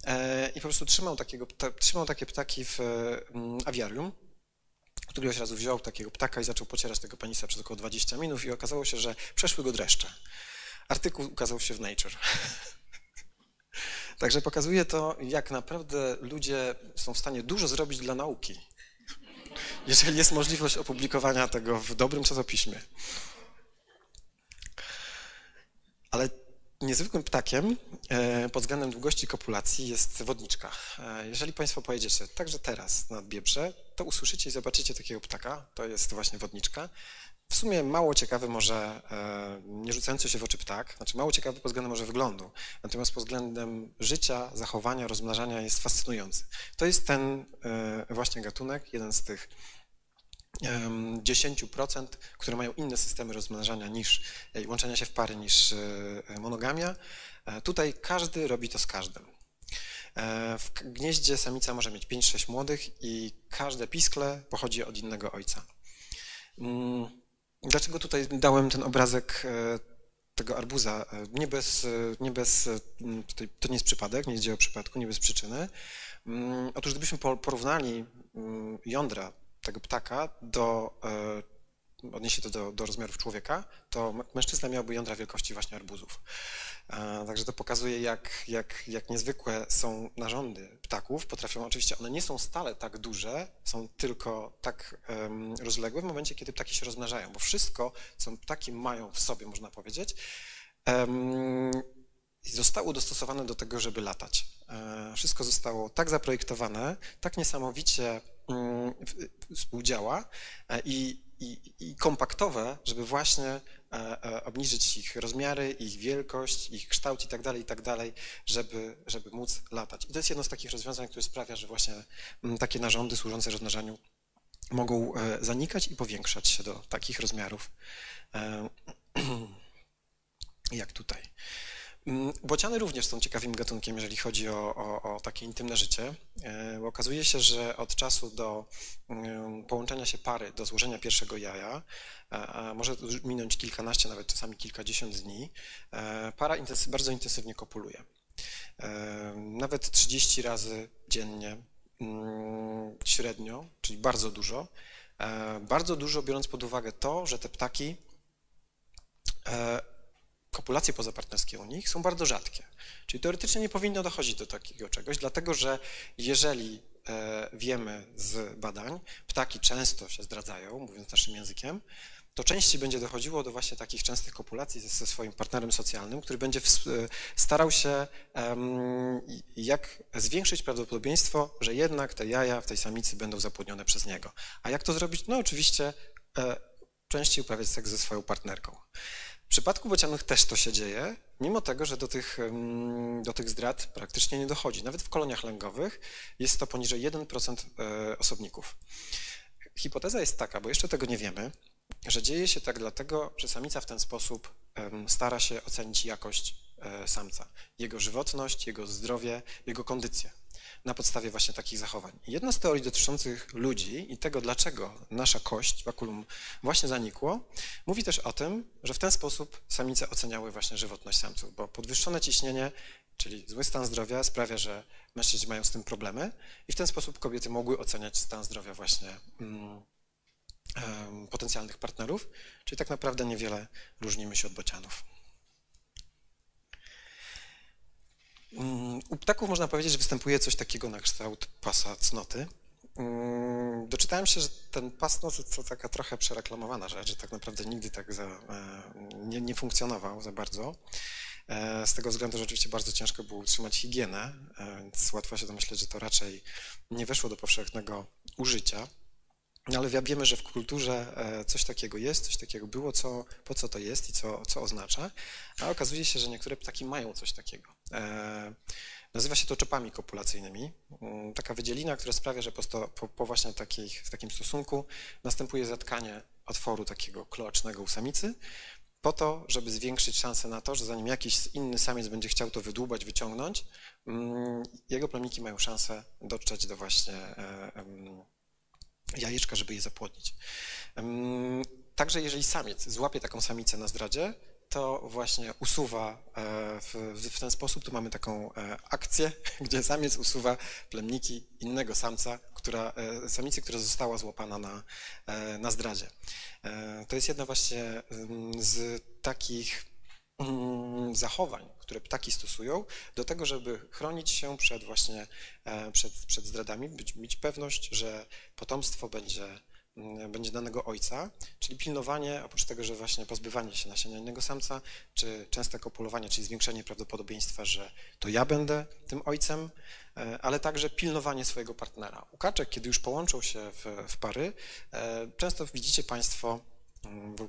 e, i po prostu trzymał, takiego, trzymał takie ptaki w mm, awiarium któregoś razu wziął takiego ptaka i zaczął pocierać tego penisa przez około 20 minut i okazało się, że przeszły go dreszcze. Artykuł ukazał się w Nature. (laughs) Także pokazuje to, jak naprawdę ludzie są w stanie dużo zrobić dla nauki, jeżeli jest możliwość opublikowania tego w dobrym czasopiśmie. Ale niezwykłym ptakiem e, pod względem długości kopulacji jest wodniczka. E, jeżeli Państwo pojedziecie także teraz nad Biebrze, to usłyszycie i zobaczycie takiego ptaka, to jest właśnie wodniczka. W sumie mało ciekawy może, e, nie rzucający się w oczy ptak, znaczy mało ciekawy pod względem może wyglądu, natomiast pod względem życia, zachowania, rozmnażania jest fascynujący. To jest ten właśnie gatunek, jeden z tych 10%, które mają inne systemy rozmnażania niż i łączenia się w pary niż e, monogamia. E, tutaj każdy robi to z każdym. E, w gnieździe samica może mieć 5-6 młodych i każde piskle pochodzi od innego ojca. Mm, dlaczego tutaj dałem ten obrazek tego arbuza? Nie bez, nie bez to nie jest przypadek, nie jest dzieło przypadku, nie bez przyczyny. Mm, otóż gdybyśmy porównali mm, jądra tego ptaka do, e, odniesie to do, do rozmiarów człowieka, to mężczyzna miałby jądra wielkości właśnie arbuzów. E, także to pokazuje, jak, jak, jak niezwykłe są narządy ptaków. Potrafią, oczywiście one nie są stale tak duże, są tylko tak um, rozległe w momencie, kiedy ptaki się rozmnażają, bo wszystko, co ptaki mają w sobie, można powiedzieć, um, zostało dostosowane do tego, żeby latać. E, wszystko zostało tak zaprojektowane, tak niesamowicie współdziała e, i, i, i kompaktowe, żeby właśnie e, obniżyć ich rozmiary, ich wielkość, ich kształt i tak dalej, i tak dalej, żeby, żeby móc latać. I to jest jedno z takich rozwiązań, które sprawia, że właśnie mm, takie narządy służące rozmnażaniu mogą zanikać i powiększać się do takich rozmiarów (clears throat) jak tutaj. Mm, bociany również są ciekawym gatunkiem, jeżeli chodzi o, o, o, takie intymne życie, e, bo okazuje się, że od czasu do mm, połączenia się pary, do złożenia pierwszego jaja, może minąć kilkanaście, nawet czasami kilkadziesiąt dni, e, para intensy bardzo intensywnie kopuluje. E, nawet 30 razy dziennie mm, średnio, czyli bardzo dużo. Bardzo dużo biorąc pod uwagę to, że te ptaki kopulacje pozapartnerskie u nich są bardzo rzadkie. Czyli teoretycznie nie powinno dochodzić do takiego czegoś, dlatego że jeżeli e, wiemy z badań, ptaki często się zdradzają, mówiąc naszym językiem, to częściej będzie dochodziło do właśnie takich częstych kopulacji ze, ze swoim partnerem socjalnym, który będzie w, e, starał się um, jak zwiększyć prawdopodobieństwo, że jednak te jaja w tej samicy będą zapłodnione przez niego. A jak to zrobić? No oczywiście e, częściej uprawiać seks ze swoją partnerką. W przypadku bocianów też to się dzieje, mimo tego, że do tych, do tych zdrad praktycznie nie dochodzi. Nawet w koloniach lęgowych jest to poniżej 1% e, osobników. Hipoteza jest taka, bo jeszcze tego nie wiemy, że dzieje się tak dlatego, że samica w ten sposób stara się ocenić jakość e, samca, jego żywotność, jego zdrowie, jego kondycję na podstawie właśnie takich zachowań. Jedna z teorii dotyczących ludzi i tego, dlaczego nasza kość, bakulum, właśnie zanikło, mówi też o tym, że w ten sposób samice oceniały właśnie żywotność samców, bo podwyższone ciśnienie, czyli zły stan zdrowia sprawia, że mężczyźni mają z tym problemy i w ten sposób kobiety mogły oceniać stan zdrowia właśnie mm, potencjalnych partnerów, czyli tak naprawdę niewiele różnimy się od bocianów. Mm, u ptaków można powiedzieć, że występuje coś takiego na kształt pasa cnoty. Mm, doczytałem się, że ten pas cnoty to taka trochę przereklamowana rzecz, że tak naprawdę nigdy tak za, e, nie, nie funkcjonował za bardzo. E, z tego względu, że oczywiście bardzo ciężko było utrzymać higienę, e, więc łatwo się domyśleć, że to raczej nie weszło do powszechnego użycia. Ale wiemy, że w kulturze coś takiego jest, coś takiego było, co, po co to jest i co, co oznacza, a okazuje się, że niektóre ptaki mają coś takiego. E, nazywa się to czepami kopulacyjnymi. Mm, taka wydzielina, która sprawia, że po, po, właśnie takich, w takim stosunku następuje zatkanie otworu takiego kloacznego u samicy, po to, żeby zwiększyć szansę na to, że zanim jakiś inny samiec będzie chciał to wydłubać, wyciągnąć, mm, jego plemniki mają szansę dotrzeć do właśnie e, jajeczka, żeby je zapłodnić. Także jeżeli samiec złapie taką samicę na zdradzie, to właśnie usuwa e, w, ten sposób. Tu mamy taką e, akcję, (laughs) gdzie samiec usuwa plemniki innego samca, która, e, samicy, która została złapana na, na zdradzie. To jest jedna właśnie z takich mm, zachowań, które ptaki stosują do tego, żeby chronić się przed właśnie przed, przed zdradami, być, mieć pewność, że potomstwo będzie mm, będzie danego ojca, czyli pilnowanie, oprócz tego, że właśnie pozbywanie się nasienia innego samca, czy częste kopulowanie, czyli zwiększenie prawdopodobieństwa, że to ja będę tym ojcem, e, ale także pilnowanie swojego partnera. U kaczek, kiedy już połączą się w, w pary, e, często widzicie Państwo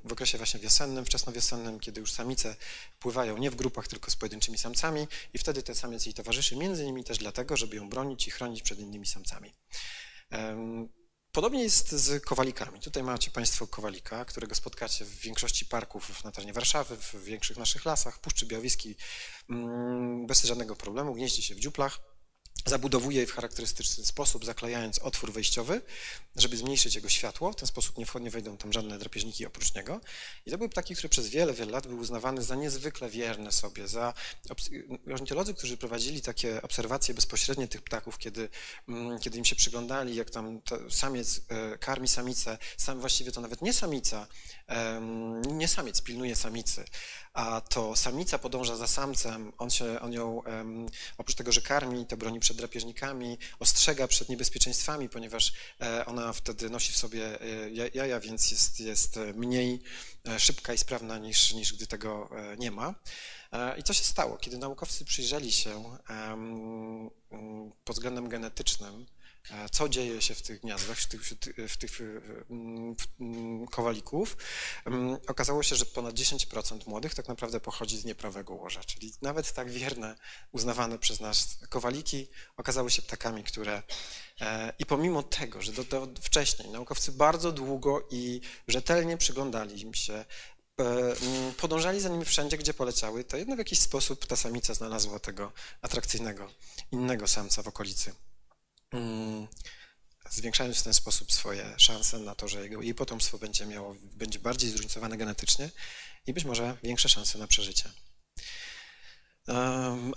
w okresie właśnie wiosennym, wczesnowiosennym, kiedy już samice pływają nie w grupach, tylko z pojedynczymi samcami i wtedy ten samiec jej towarzyszy, między innymi też dlatego, żeby ją bronić i chronić przed innymi samcami. Podobnie jest z kowalikami. Tutaj macie Państwo kowalika, którego spotkacie w większości parków na terenie Warszawy, w większych naszych lasach, Puszczy Białowieskiej, mm, bez żadnego problemu, gnieździ się w dziuplach zabudowuje je w charakterystyczny sposób, zaklejając otwór wejściowy, żeby zmniejszyć jego światło. W ten sposób nie, wejdą tam żadne drapieżniki oprócz niego. I to były ptaki, które przez wiele, wiele lat były uznawane za niezwykle wierne sobie, za ornitolodzy, którzy prowadzili takie obserwacje bezpośrednie tych ptaków, kiedy, mm, kiedy im się przyglądali, jak tam samiec e, karmi samicę, sam właściwie to nawet nie samica, nie samiec pilnuje samicy, a to samica podąża za samcem, on, się, on ją oprócz tego, że karmi, to broni przed drapieżnikami, ostrzega przed niebezpieczeństwami, ponieważ e, ona wtedy nosi w sobie e, jaja, więc jest, jest mniej e, szybka i sprawna niż, niż gdy tego nie ma. I co się stało? Kiedy naukowcy przyjrzeli się pod względem genetycznym co dzieje się w tych gniazdach, w tych, w tych w kowalików, okazało się, że ponad 10% młodych tak naprawdę pochodzi z nieprawego łoża, czyli nawet tak wierne, uznawane przez nas kowaliki okazały się ptakami, które e, i pomimo tego, że do, do wcześniej naukowcy bardzo długo i rzetelnie przyglądali im się, e, podążali za nimi wszędzie, gdzie poleciały, to jednak w jakiś sposób ta samica znalazła tego atrakcyjnego, innego samca w okolicy. Mm, zwiększając w ten sposób swoje szanse na to, że jego, jej potomstwo będzie miało, będzie bardziej zróżnicowane genetycznie i być może większe szanse na przeżycie.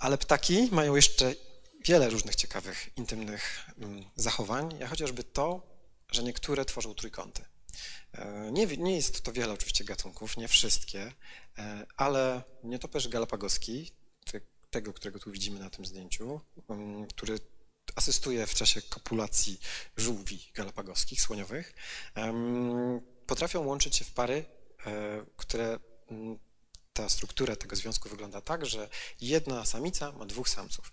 Ale ptaki mają jeszcze wiele różnych ciekawych, intymnych mm, zachowań, jak chociażby to, że niektóre tworzą trójkąty. E, nie, nie jest to wiele oczywiście gatunków, nie wszystkie, e, ale nietoperz galapagoski, tego, którego tu widzimy na tym zdjęciu, mm, który asystuje w czasie kopulacji żółwi galapagowskich, słoniowych, potrafią łączyć się w pary, e, które mm, ta struktura tego związku wygląda tak, że jedna samica ma dwóch samców.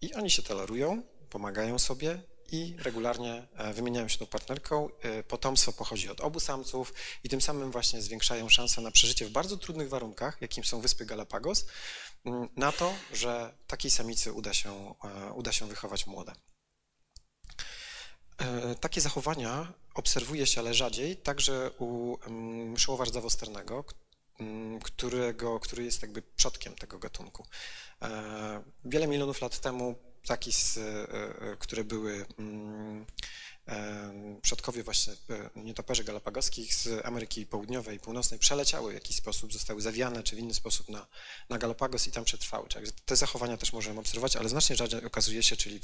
I oni się tolerują, pomagają sobie i regularnie e, wymieniają się tą partnerką. E, potomstwo pochodzi od obu samców i tym samym właśnie zwiększają szanse na przeżycie w bardzo trudnych warunkach, jakim są wyspy Galapagos, mm, na to, że takiej samicy uda się, e, uda się wychować młode. Takie zachowania obserwuje się, ale rzadziej, także u mszyłowa rdzawosternego, mm, którego, który jest jakby przodkiem tego gatunku. Wiele milionów lat temu ptaki, z, e, e, które były mm, e, przodkowie właśnie nietoperzy galapagoskich z Ameryki Południowej i Północnej przeleciały w jakiś sposób, zostały zawiane czy w inny sposób na, na Galapagos i tam przetrwały. Także te zachowania też możemy obserwować, ale znacznie rzadziej okazuje się, czyli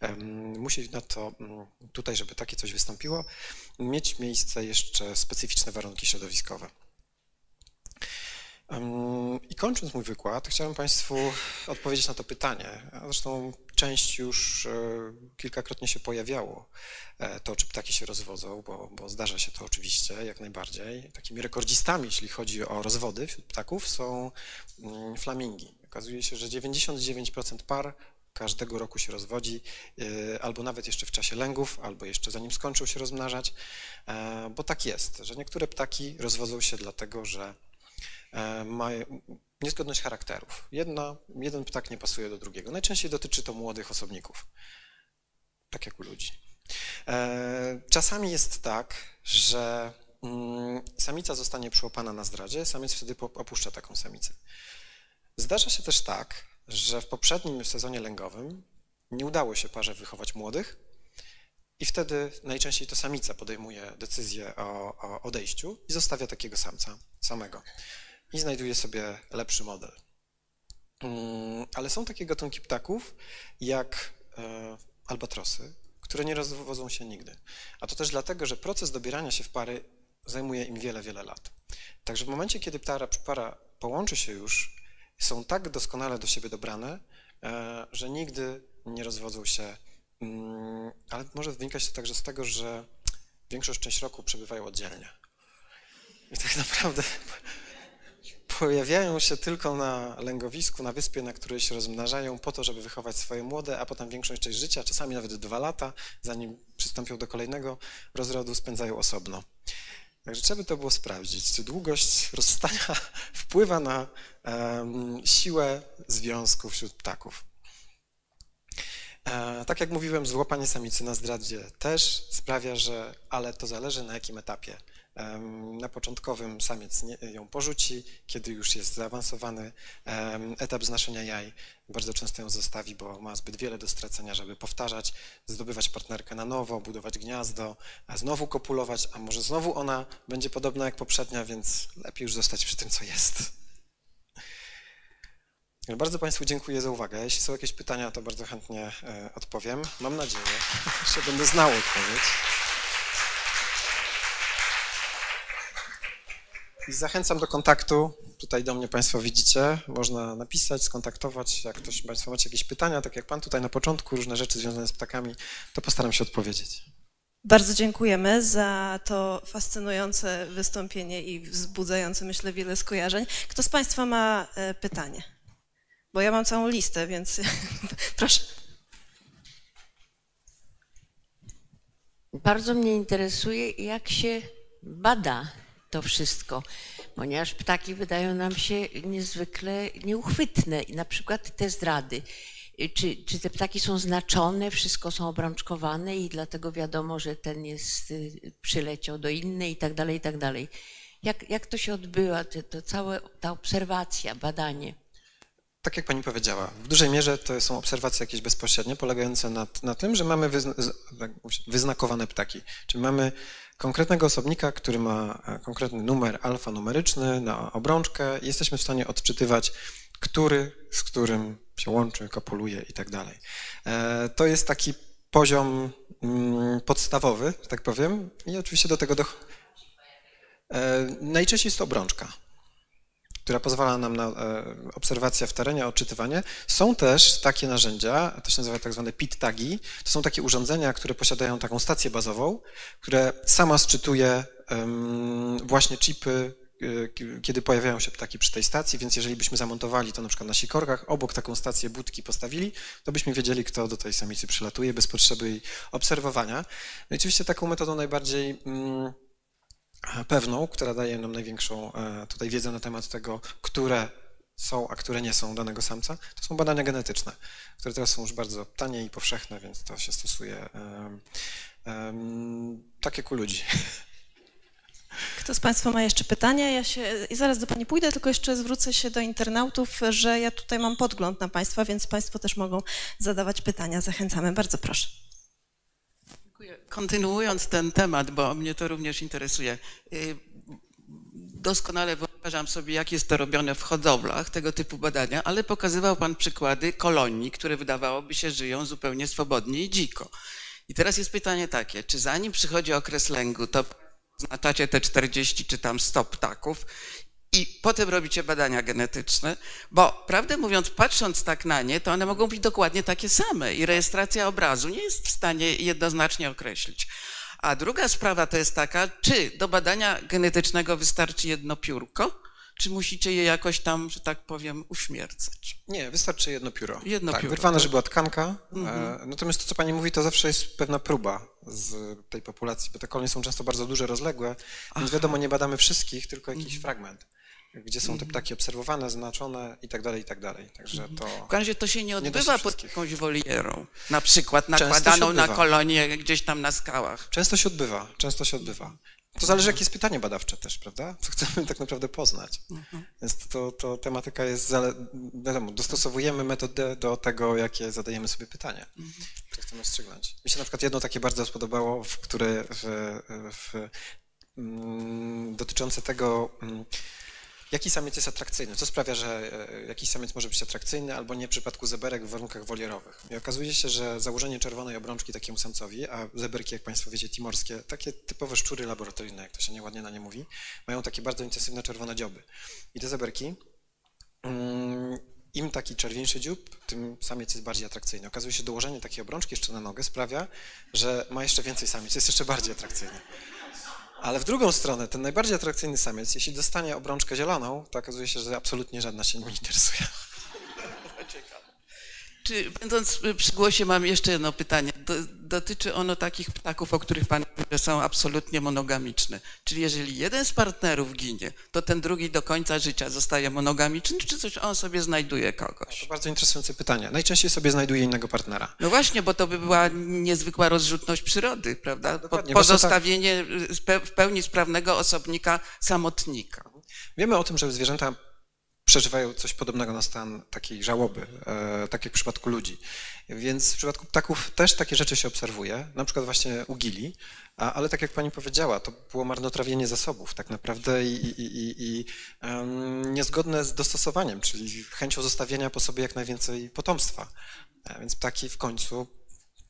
um, musi na to um, tutaj, żeby takie coś wystąpiło, mieć miejsce jeszcze specyficzne warunki środowiskowe. I kończąc mój wykład, chciałem Państwu odpowiedzieć na to pytanie. Zresztą część już e, kilkakrotnie się pojawiało, e, to czy ptaki się rozwodzą, bo, bo zdarza się to oczywiście jak najbardziej. Takimi rekordzistami, jeśli chodzi o rozwody wśród ptaków, są mm, flamingi. Okazuje się, że 99% par każdego roku się rozwodzi, e, albo nawet jeszcze w czasie lęgów, albo jeszcze zanim skończą się rozmnażać, bo tak jest, że niektóre ptaki rozwodzą się dlatego, że mają niezgodność charakterów. Jedna, jeden ptak nie pasuje do drugiego. Najczęściej dotyczy to młodych osobników, tak jak u ludzi. E, czasami jest tak, że mm, samica zostanie przyłapana na zdradzie, samiec wtedy opuszcza taką samicę. Zdarza się też tak, że w poprzednim sezonie lęgowym nie udało się parze wychować młodych i wtedy najczęściej to samica podejmuje decyzję o, o odejściu i zostawia takiego samca samego i znajduje sobie lepszy model. Mm, ale są takie gatunki ptaków jak e, albatrosy, które nie rozwodzą się nigdy. A to też dlatego, że proces dobierania się w pary zajmuje im wiele, wiele lat. Także w momencie, kiedy para, para połączy się już, są tak doskonale do siebie dobrane, e, że nigdy nie rozwodzą się, ale może wynikać to także z tego, że większość część roku przebywają oddzielnie. I tak (laughs) naprawdę pojawiają się tylko na lęgowisku, na wyspie, na której się rozmnażają po to, żeby wychować swoje młode, a potem większość część życia, czasami nawet dwa lata, zanim przystąpią do kolejnego rozrodu, spędzają osobno. Także trzeba by to było sprawdzić, czy długość rozstania (laughs) wpływa na um, siłę związku wśród ptaków. E, tak jak mówiłem, złapanie samicy na zdradzie też sprawia, że, ale to zależy na jakim etapie. Na początkowym samiec ją porzuci, kiedy już jest zaawansowany etap znoszenia jaj, bardzo często ją zostawi, bo ma zbyt wiele do stracenia, żeby powtarzać, zdobywać partnerkę na nowo, budować gniazdo, a znowu kopulować, a może znowu ona będzie podobna jak poprzednia, więc lepiej już zostać przy tym, co jest. Bardzo Państwu dziękuję za uwagę. Jeśli są jakieś pytania, to bardzo chętnie e, odpowiem. Mam nadzieję, (laughs) że będę znał odpowiedź. I zachęcam do kontaktu. Tutaj do mnie Państwo widzicie. Można napisać, skontaktować. Jak ktoś Państwo macie jakieś pytania, tak jak Pan tutaj na początku, różne rzeczy związane z ptakami, to postaram się odpowiedzieć. Bardzo dziękujemy za to fascynujące wystąpienie i wzbudzające, myślę, wiele skojarzeń. Kto z Państwa ma e, pytanie? Bo ja mam całą listę, więc (laughs) proszę. Bardzo mnie interesuje, jak się bada to wszystko, ponieważ ptaki wydają nam się niezwykle nieuchwytne. I na przykład te zdrady. Czy, czy te ptaki są znaczone, wszystko są obrączkowane i dlatego wiadomo, że ten jest, y, przyleciał do innej i tak dalej, i tak dalej. Jak, jak to się odbywa, to, to cała ta obserwacja, badanie? Tak jak pani powiedziała, w dużej mierze to są obserwacje jakieś bezpośrednie, polegające na, na tym, że mamy wyzna, tak wyznakowane ptaki. Czyli mamy konkretnego osobnika, który ma e, konkretny numer alfanumeryczny na obrączkę i jesteśmy w stanie odczytywać, który z którym się łączy, kopuluje i tak dalej. E, to jest taki poziom mm, podstawowy, tak powiem, i oczywiście do tego do... E, najczęściej jest to obrączka która pozwala nam na obserwację w terenie, odczytywanie. Są też takie narzędzia, to się nazywa tak zwane pit tagi. To są takie urządzenia, które posiadają taką stację bazową, które sama sczytuje właśnie chipy, e, kiedy pojawiają się ptaki przy tej stacji, więc jeżeli byśmy zamontowali to na przykład na sikorkach, obok taką stację budki postawili, to byśmy wiedzieli, kto do tej samicy przylatuje bez potrzeby jej obserwowania. No i oczywiście taką metodą najbardziej mm, pewną, która daje nam największą e, tutaj wiedzę na temat tego, które są, a które nie są danego samca, to są badania genetyczne, które teraz są już bardzo tanie i powszechne, więc to się stosuje um, um, tak jak u ludzi. Kto z Państwa ma jeszcze pytania? Ja się i zaraz do Pani pójdę, tylko jeszcze zwrócę się do internautów, że ja tutaj mam podgląd na Państwa, więc Państwo też mogą zadawać pytania. Zachęcamy. Bardzo proszę. Kontynuując ten temat, bo mnie to również interesuje, y, doskonale wyobrażam sobie, jak jest to robione w hodowlach, tego typu badania, ale pokazywał Pan przykłady kolonii, które wydawałoby się żyją zupełnie swobodnie i dziko. I teraz jest pytanie takie, czy zanim przychodzi okres lęgu, to znaczacie te 40 czy tam 100 ptaków i potem robicie badania genetyczne, bo prawdę mówiąc, patrząc tak na nie, to one mogą być dokładnie takie same i rejestracja obrazu nie jest w stanie jednoznacznie określić. A druga sprawa to jest taka, czy do badania genetycznego wystarczy jedno piórko, czy musicie je jakoś tam, że tak powiem, uśmiercać? Nie, wystarczy jedno pióro. Jedno tak, pióro. Wyrwane, tak. żeby była tkanka. Mhm. Natomiast to, co pani mówi, to zawsze jest pewna próba z tej populacji, bo te kolonie są często bardzo duże, rozległe, Aha. więc wiadomo, nie badamy wszystkich, tylko jakiś mhm. fragment gdzie są te mhm. ptaki obserwowane, znaczone i tak dalej, i tak dalej. Także mhm. to... W każdym razie to się nie odbywa nie pod jakąś wolierą, na przykład nakładaną na kolonię gdzieś tam na skałach. Często się odbywa, często się odbywa. To zależy, jakie jest pytanie badawcze też, prawda? Co chcemy tak naprawdę poznać. Mhm. Więc to, to tematyka jest, wiadomo, dostosowujemy metodę do tego, jakie zadajemy sobie pytanie, mhm. co chcemy rozstrzygnąć. Mi się na przykład jedno takie bardzo spodobało, w które w, w, w, mm, dotyczące tego, mm, Jaki samiec jest atrakcyjny? Co sprawia, że e, jakiś samiec może być atrakcyjny albo nie w przypadku zeberek w warunkach wolierowych? I okazuje się, że założenie czerwonej obrączki takiemu samcowi, a zeberki, jak Państwo wiecie, timorskie, takie typowe szczury laboratoryjne, jak to się nieładnie na nie mówi, mają takie bardzo intensywne czerwone dzioby. I te zeberki mm, im taki czerwieńszy dziób, tym samiec jest bardziej atrakcyjny. Okazuje się, że dołożenie takiej obrączki jeszcze na nogę sprawia, że ma jeszcze więcej samiec, jest jeszcze bardziej atrakcyjny. Ale w drugą stronę, ten najbardziej atrakcyjny samiec, jeśli dostanie obrączkę zieloną, to okazuje się, że absolutnie żadna się nie interesuje. (laughs) Czy będąc przy głosie mam jeszcze jedno pytanie. Do, dotyczy ono takich ptaków, o których Pan mówi, że są absolutnie monogamiczne. Czyli jeżeli jeden z partnerów ginie, to ten drugi do końca życia zostaje monogamiczny, czy coś on sobie znajduje kogoś? To bardzo interesujące pytanie. Najczęściej sobie znajduje innego partnera. No właśnie, bo to by była niezwykła rozrzutność przyrody, prawda? Dokładnie, Pozostawienie w pełni sprawnego osobnika samotnika. Wiemy o tym, że zwierzęta przeżywają coś podobnego na stan takiej żałoby, e, tak jak w przypadku ludzi. Więc w przypadku ptaków też takie rzeczy się obserwuje, na przykład właśnie u gili, ale tak jak pani powiedziała, to było marnotrawienie zasobów tak naprawdę i, i, i, i niezgodne z dostosowaniem, czyli chęcią zostawienia po sobie jak najwięcej potomstwa. A więc ptaki w końcu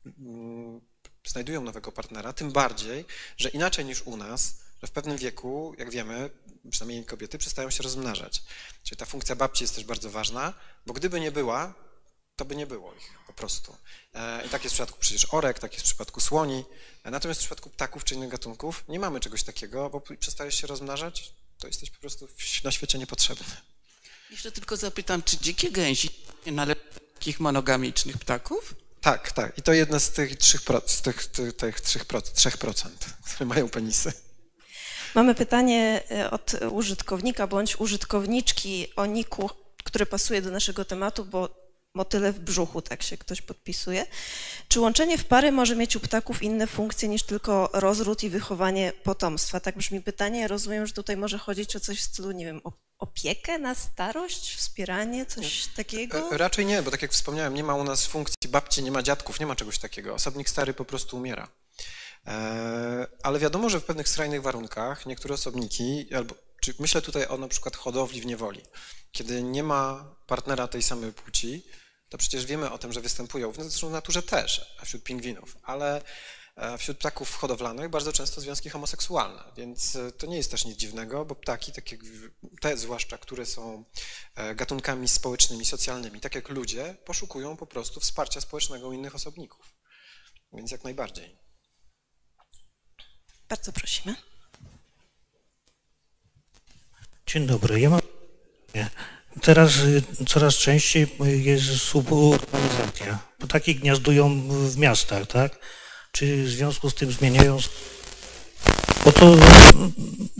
um, znajdują nowego partnera, tym bardziej, że inaczej niż u nas, że w pewnym wieku, jak wiemy, przynajmniej kobiety, przestają się rozmnażać. Czyli ta funkcja babci jest też bardzo ważna, bo gdyby nie była, to by nie było ich po prostu. E, I tak jest w przypadku przecież orek, tak jest w przypadku słoni. E, natomiast w przypadku ptaków czy innych gatunków nie mamy czegoś takiego, bo przestajesz się rozmnażać, to jesteś po prostu na świecie niepotrzebny. Jeszcze tylko zapytam, czy dzikie gęsi należą do takich monogamicznych ptaków? Tak, tak. I to jedne z tych 3%, z tych, tych, tych 3%, 3%, które mają penisy. Mamy pytanie e, od użytkownika bądź użytkowniczki o niku, który pasuje do naszego tematu, bo motyle w brzuchu, tak się ktoś podpisuje. Czy łączenie w pary może mieć u ptaków inne funkcje niż tylko rozród i wychowanie potomstwa? Tak brzmi pytanie. Ja rozumiem, że tutaj może chodzić o coś w stylu, nie wiem, opiekę na starość, wspieranie, coś takiego? E, raczej nie, bo tak jak wspomniałem, nie ma u nas funkcji babci, nie ma dziadków, nie ma czegoś takiego. Osobnik stary po prostu umiera. E, ale wiadomo, że w pewnych skrajnych warunkach niektóre osobniki, albo myślę tutaj o na przykład hodowli w niewoli, kiedy nie ma partnera tej samej płci, to przecież wiemy o tym, że występują, w naturze też, wśród pingwinów, ale e, wśród ptaków hodowlanych bardzo często związki homoseksualne, więc e, to nie jest też nic dziwnego, bo ptaki, tak jak te zwłaszcza, które są gatunkami społecznymi, socjalnymi, tak jak ludzie, poszukują po prostu wsparcia społecznego u innych osobników. Więc jak najbardziej. Bardzo prosimy. Dzień dobry. Ja mam... Teraz y, coraz częściej jest suburbanizacja. Takie gniazdują w miastach, tak? Czy w związku z tym zmieniają... Bo to,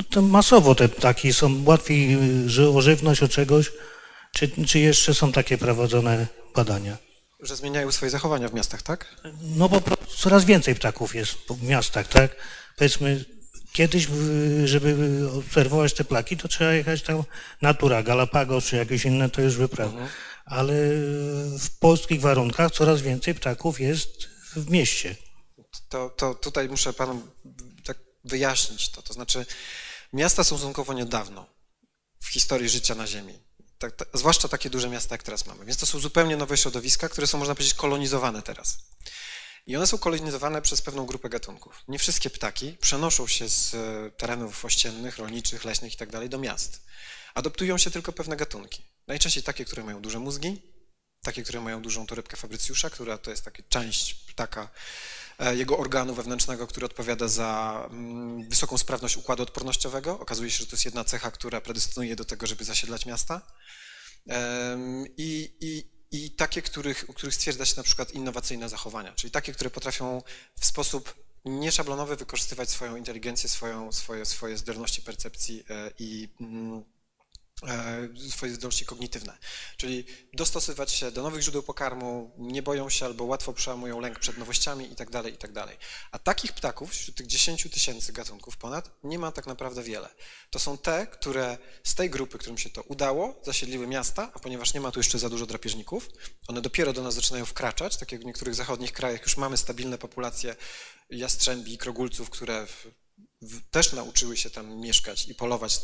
to masowo te ptaki są łatwiej y, o żywność, o czegoś. Czy, czy jeszcze są takie prowadzone badania? Że zmieniają swoje zachowania w miastach, tak? No bo coraz więcej ptaków jest w miastach, tak? powiedzmy, kiedyś, żeby obserwować te plaki, to trzeba jechać tam natura, Galapagos czy jakieś inne, to już wyprawa. Mhm. Ale w polskich warunkach coraz więcej ptaków jest w mieście. To, to tutaj muszę panu tak wyjaśnić to. To znaczy, miasta są stosunkowo niedawno w historii życia na Ziemi. Tak, tak, zwłaszcza takie duże miasta, jak teraz mamy. Więc to są zupełnie nowe środowiska, które są, można powiedzieć, kolonizowane teraz. I one są kolonizowane przez pewną grupę gatunków. Nie wszystkie ptaki przenoszą się z e, terenów ościennych, rolniczych, leśnych. Tak do miast. Adoptują się tylko pewne gatunki. Najczęściej takie, które mają duże mózgi, takie, które mają dużą torebkę Fabrycjusza, która to jest taka część ptaka, jego organu wewnętrznego, który odpowiada za mm, wysoką sprawność układu odpornościowego. Okazuje się, że to jest jedna cecha, która predestynuje do tego, żeby zasiedlać miasta. I, i, i takie, których, u których stwierdza się na przykład innowacyjne zachowania, czyli takie, które potrafią w sposób nieszablonowy wykorzystywać swoją inteligencję, swoją, swoje, swoje zdolności percepcji e, i mm, E, swoje zdolności kognitywne, czyli dostosowywać się do nowych źródeł pokarmu, nie boją się albo łatwo przełamują lęk przed nowościami i tak dalej, i tak. A takich ptaków wśród tych 10 tysięcy gatunków ponad nie ma tak naprawdę wiele. To są te, które z tej grupy, którym się to udało, zasiedliły miasta, a ponieważ nie ma tu jeszcze za dużo drapieżników, one dopiero do nas zaczynają wkraczać, tak jak w niektórych zachodnich krajach już mamy stabilne populacje jastrzębi i krogulców, które w, też nauczyły się tam mieszkać i polować,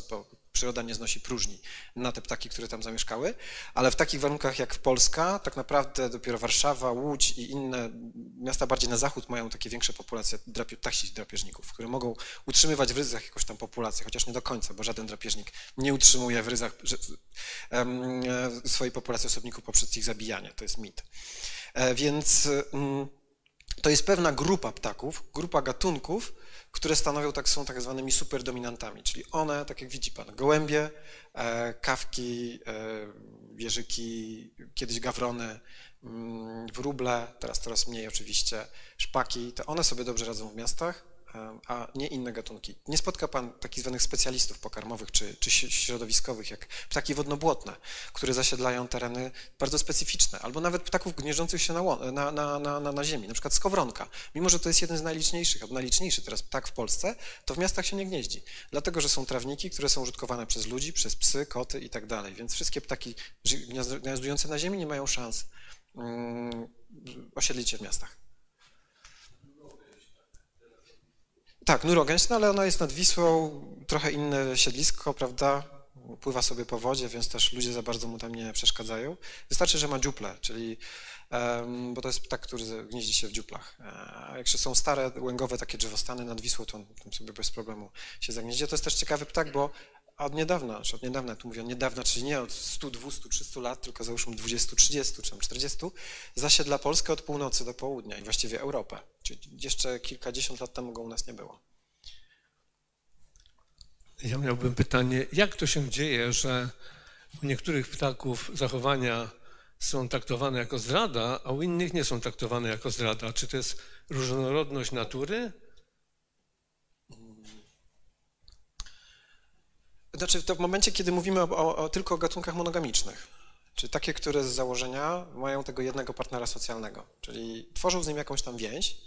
przyroda nie znosi próżni na te ptaki, które tam zamieszkały, ale w takich warunkach jak Polska, tak naprawdę dopiero Warszawa, Łódź i inne miasta bardziej na zachód mają takie większe populacje drapie, drapieżników, które mogą utrzymywać w ryzach jakąś tam populację, chociaż nie do końca, bo żaden drapieżnik nie utrzymuje w ryzach um, swojej populacji osobników poprzez ich zabijanie. To jest mit. E, więc um, to jest pewna grupa ptaków, grupa gatunków, które stanowią tak, są tak zwanymi superdominantami, czyli one, tak jak widzi pan, gołębie, e, kawki, e, wieżyki, kiedyś gawrony, mm, wróble, teraz coraz mniej oczywiście, szpaki, to one sobie dobrze radzą w miastach, a nie inne gatunki. Nie spotka pan takich zwanych specjalistów pokarmowych czy, czy środowiskowych, jak ptaki wodnobłotne, które zasiedlają tereny bardzo specyficzne, albo nawet ptaków gnieżdżących się na, na, na, na, na ziemi, na przykład skowronka. Mimo, że to jest jeden z najliczniejszych, albo najliczniejszy teraz ptak w Polsce, to w miastach się nie gnieździ, dlatego, że są trawniki, które są użytkowane przez ludzi, przez psy, koty i tak dalej, więc wszystkie ptaki gniazdujące na ziemi nie mają szans um, osiedlić się w miastach. Tak, Nurogęś, no ale ona jest nad Wisłą, trochę inne siedlisko, prawda? Pływa sobie po wodzie, więc też ludzie za bardzo mu tam nie przeszkadzają. Wystarczy, że ma dziuple, czyli, bo to jest ptak, który gnieździ się w dziuplach. E, a jak są stare, łęgowe takie drzewostany nad Wisłą, to on tam sobie bez problemu się zagnieździ. To jest też ciekawy ptak, bo od niedawna, znaczy od niedawna, tu mówię od niedawna, czyli nie od 100, 200, 300 lat, tylko załóżmy 20, 30 czy 40, zasiedla Polskę od północy do południa i właściwie Europę. Czyli jeszcze kilkadziesiąt lat temu go u nas nie było. Ja miałbym pytanie, jak to się dzieje, że u niektórych ptaków zachowania są traktowane jako zdrada, a u innych nie są traktowane jako zdrada? Czy to jest różnorodność natury? Znaczy, to w momencie, kiedy mówimy o, o, tylko o gatunkach monogamicznych, czyli takie, które z założenia mają tego jednego partnera socjalnego, czyli tworzą z nim jakąś tam więź,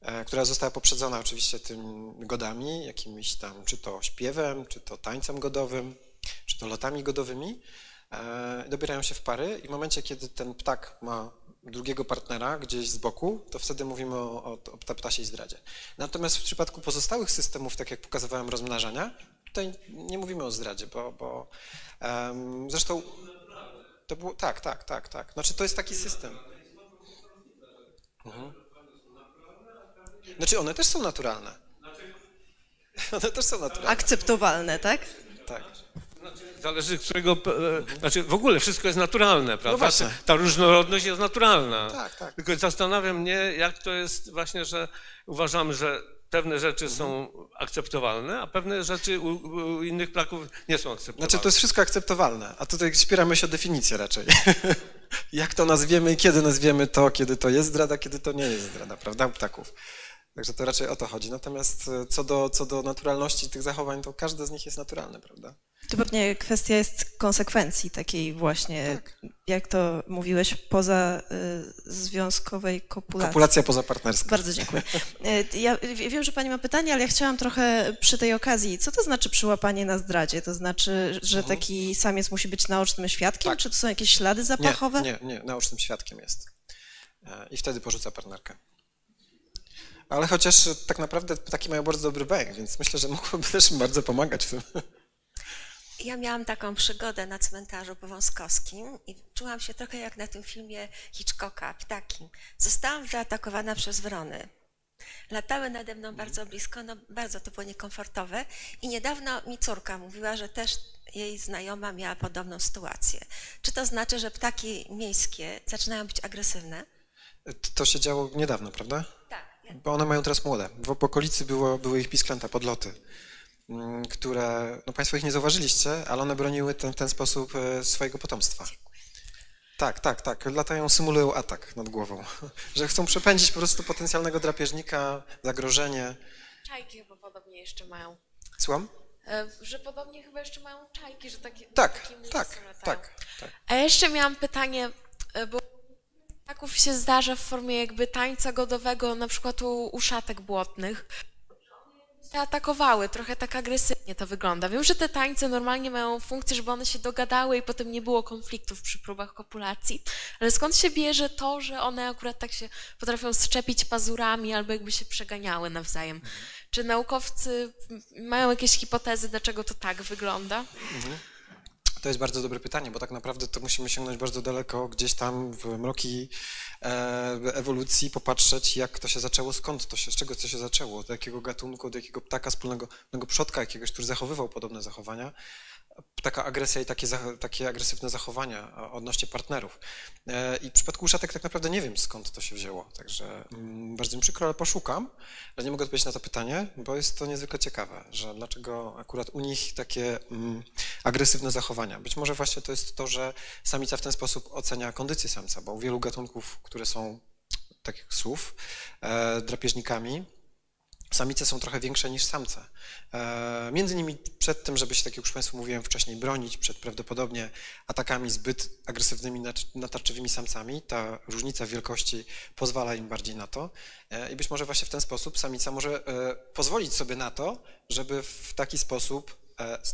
e, która została poprzedzona oczywiście tym godami, jakimiś tam, czy to śpiewem, czy to tańcem godowym, czy to lotami godowymi, e, dobierają się w pary i w momencie, kiedy ten ptak ma drugiego partnera gdzieś z boku, to wtedy mówimy o, o, o ptasiej zdradzie. Natomiast w przypadku pozostałych systemów, tak jak pokazywałem, rozmnażania, Tutaj nie mówimy o zdradzie, bo, bo um, zresztą to było, tak, tak, tak, tak. Znaczy to jest taki system. Mhm. Znaczy one też są naturalne. (laughs) One też są naturalne. Akceptowalne, tak? Tak. Zależy, którego. E, znaczy, w ogóle wszystko jest naturalne, prawda? No Ta różnorodność jest naturalna. Tak, tak. Tylko zastanawiam mnie, jak to jest właśnie, że uważamy, że pewne rzeczy są akceptowalne, a pewne rzeczy u, u, innych plaków nie są akceptowalne. Znaczy to jest wszystko akceptowalne, a tutaj spieramy się o definicję raczej. (laughs) Jak to nazwiemy i kiedy nazwiemy to, kiedy to jest zdrada, kiedy to nie jest zdrada, prawda, ptaków. Także to raczej o to chodzi. Natomiast e, co do, co do naturalności tych zachowań, to każde z nich jest naturalne, prawda? To pewnie kwestia jest konsekwencji takiej właśnie, tak. jak to mówiłeś, poza y, związkowej kopulacji. Kopulacja pozapartnerska. Bardzo dziękuję. E, ja wiem, że Pani ma pytanie, ale ja chciałam trochę przy tej okazji, co to znaczy przyłapanie na zdradzie? To znaczy, że mhm. taki samiec musi być naocznym świadkiem, tak. czy to są jakieś ślady zapachowe? Nie, nie, nie, naocznym świadkiem jest. I wtedy porzuca partnerkę. Ale chociaż tak naprawdę ptaki mają bardzo dobry bęk, więc myślę, że mogłoby też im bardzo pomagać w tym. Ja miałam taką przygodę na cmentarzu powązkowskim i czułam się trochę jak na tym filmie Hitchcocka, Ptaki. Zostałam zaatakowana przez wrony. Latały nade mną bardzo blisko, no bardzo to było niekomfortowe i niedawno mi córka mówiła, że też jej znajoma miała podobną sytuację. Czy to znaczy, że ptaki miejskie zaczynają być agresywne? To się działo niedawno, prawda? Tak. Bo one mają teraz młode. W okolicy było, były ich pisklęta, podloty, mm, które, no Państwo ich nie zauważyliście, ale one broniły ten, w ten sposób e, swojego potomstwa. Tak, tak, tak. Latają, symulują atak nad głową. (laughs) Że chcą przepędzić po prostu potencjalnego drapieżnika, zagrożenie. Czajki chyba podobnie jeszcze mają. Słucham? E, że podobnie chyba jeszcze mają czajki, że takie. Tak, tak, tak, tak. A jeszcze miałam pytanie, e, bo Taków się zdarza w formie jakby tańca godowego, na przykład u, u szatek błotnych. Się atakowały, trochę tak agresywnie to wygląda. Wiem, że te tańce normalnie mają funkcję, żeby one się dogadały i potem nie było konfliktów przy próbach kopulacji, ale skąd się bierze to, że one akurat tak się potrafią szczepić pazurami albo jakby się przeganiały nawzajem? Czy naukowcy mają jakieś hipotezy, dlaczego to tak wygląda? Mhm. To jest bardzo dobre pytanie, bo tak naprawdę to musimy sięgnąć bardzo daleko, gdzieś tam w mroki e, ewolucji, popatrzeć, jak to się zaczęło, skąd to się, z czego to się zaczęło, do jakiego gatunku, do jakiego ptaka wspólnego, przodka jakiegoś, który zachowywał podobne zachowania taka agresja i takie, takie agresywne zachowania odnośnie partnerów. E, I w przypadku uszatek tak naprawdę nie wiem, skąd to się wzięło, także mm, bardzo mi przykro, ale poszukam, ale nie mogę odpowiedzieć na to pytanie, bo jest to niezwykle ciekawe, że dlaczego akurat u nich takie mm, agresywne zachowania. Być może właśnie to jest to, że samica w ten sposób ocenia kondycję samca, bo u wielu gatunków, które są takich słów, e, drapieżnikami, Samice są trochę większe niż samce. E, między innymi przed tym, żeby się, tak jak już Państwu mówiłem wcześniej, bronić przed prawdopodobnie atakami zbyt agresywnymi, natarczywymi samcami, ta różnica wielkości pozwala im bardziej na to. E, I być może właśnie w ten sposób samica może e, pozwolić sobie na to, żeby w taki sposób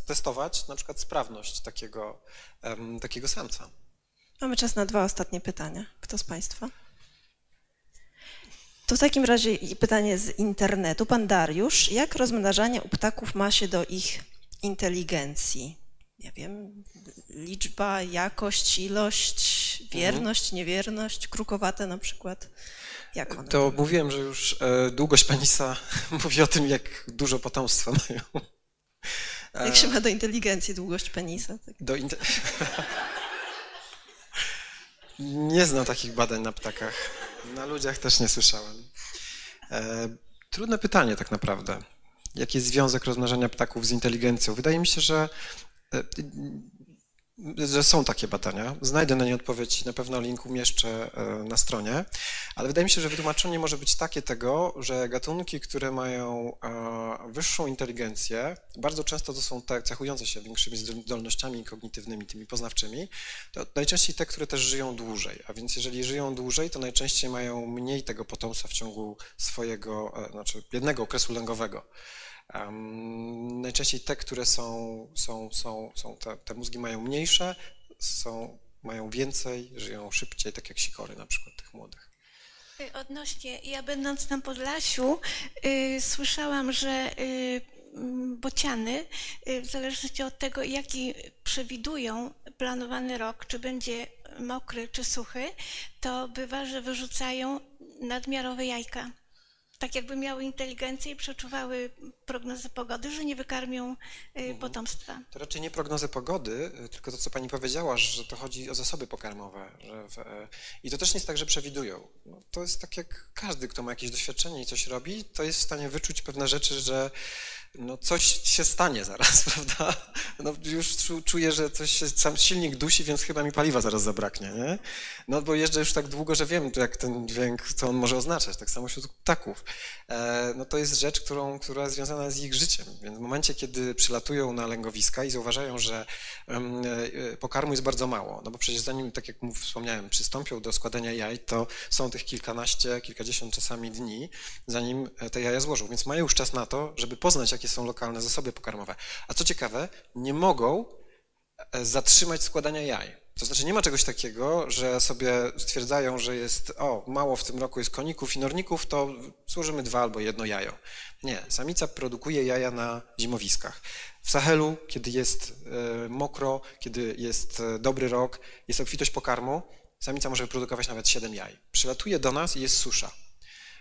testować na przykład sprawność takiego, takiego samca. Mamy czas na dwa ostatnie pytania. Kto z Państwa? To w takim razie pytanie z internetu. Pan Dariusz, jak rozmnażanie u ptaków ma się do ich inteligencji? Nie wiem, liczba, jakość, ilość, wierność, mhm. niewierność, krukowate na przykład. Jak one to mówiłem, że już e, długość penisa (laughs) mówi o tym, jak dużo potomstwa mają. Jak się ma do inteligencji długość penisa? Tak? Do inte... (laughs) Nie znam takich badań na ptakach. Na ludziach też nie słyszałem. E, trudne pytanie tak naprawdę. Jaki jest związek rozmnażania ptaków z inteligencją? Wydaje mi się, że e, że są takie badania. Znajdę na nie odpowiedź, na pewno link umieszczę e, na stronie, ale wydaje mi się, że wytłumaczenie może być takie tego, że gatunki, które mają e, wyższą inteligencję, bardzo często to są te cechujące się większymi zdolnościami kognitywnymi, tymi poznawczymi, to najczęściej te, które też żyją dłużej, a więc jeżeli żyją dłużej, to najczęściej mają mniej tego potomstwa w ciągu swojego, e, znaczy jednego okresu lęgowego. Um, najczęściej te, które są, są, są, są te, te mózgi mają mniejsze, są, mają więcej, żyją szybciej, tak jak sikory na przykład tych młodych. Y, odnośnie, ja będąc na Podlasiu, y, słyszałam, że y, bociany, y, w zależności od tego, jaki przewidują planowany rok, czy będzie mokry, czy suchy, to bywa, że wyrzucają nadmiarowe jajka tak jakby miały inteligencję i przeczuwały prognozy pogody, że nie wykarmią y, mhm. potomstwa. To raczej nie prognozy pogody, y, tylko to, co pani powiedziała, że to chodzi o zasoby pokarmowe. W, e, I to też nie jest tak, że przewidują. No, to jest tak jak każdy, kto ma jakieś doświadczenie i coś robi, to jest w stanie wyczuć pewne rzeczy, że no coś się stanie zaraz, (laughs) prawda? No już czuję, że coś się, sam silnik dusi, więc chyba mi paliwa zaraz zabraknie, nie? No bo jeżdżę już tak długo, że wiem, jak ten dźwięk, co on może oznaczać, tak samo wśród ptaków. E, no to jest rzecz, którą, która jest związana z ich życiem, więc w momencie, kiedy przylatują na lęgowiska i zauważają, że e, pokarmu jest bardzo mało, no bo przecież zanim, tak jak wspomniałem, przystąpią do składania jaj, to są tych kilkanaście, kilkadziesiąt czasami dni, zanim te jaja złożą, więc mają już czas na to, żeby poznać, jakie są lokalne zasoby pokarmowe. A co ciekawe, nie mogą e, zatrzymać składania jaj. To znaczy nie ma czegoś takiego, że sobie stwierdzają, że jest, o, mało w tym roku jest koników i norników, to złożymy dwa albo jedno jajo. Nie, samica produkuje jaja na zimowiskach. W Sahelu, kiedy jest e, mokro, kiedy jest e, dobry rok, jest obfitość pokarmu, samica może wyprodukować nawet 7 jaj. Przylatuje do nas i jest susza.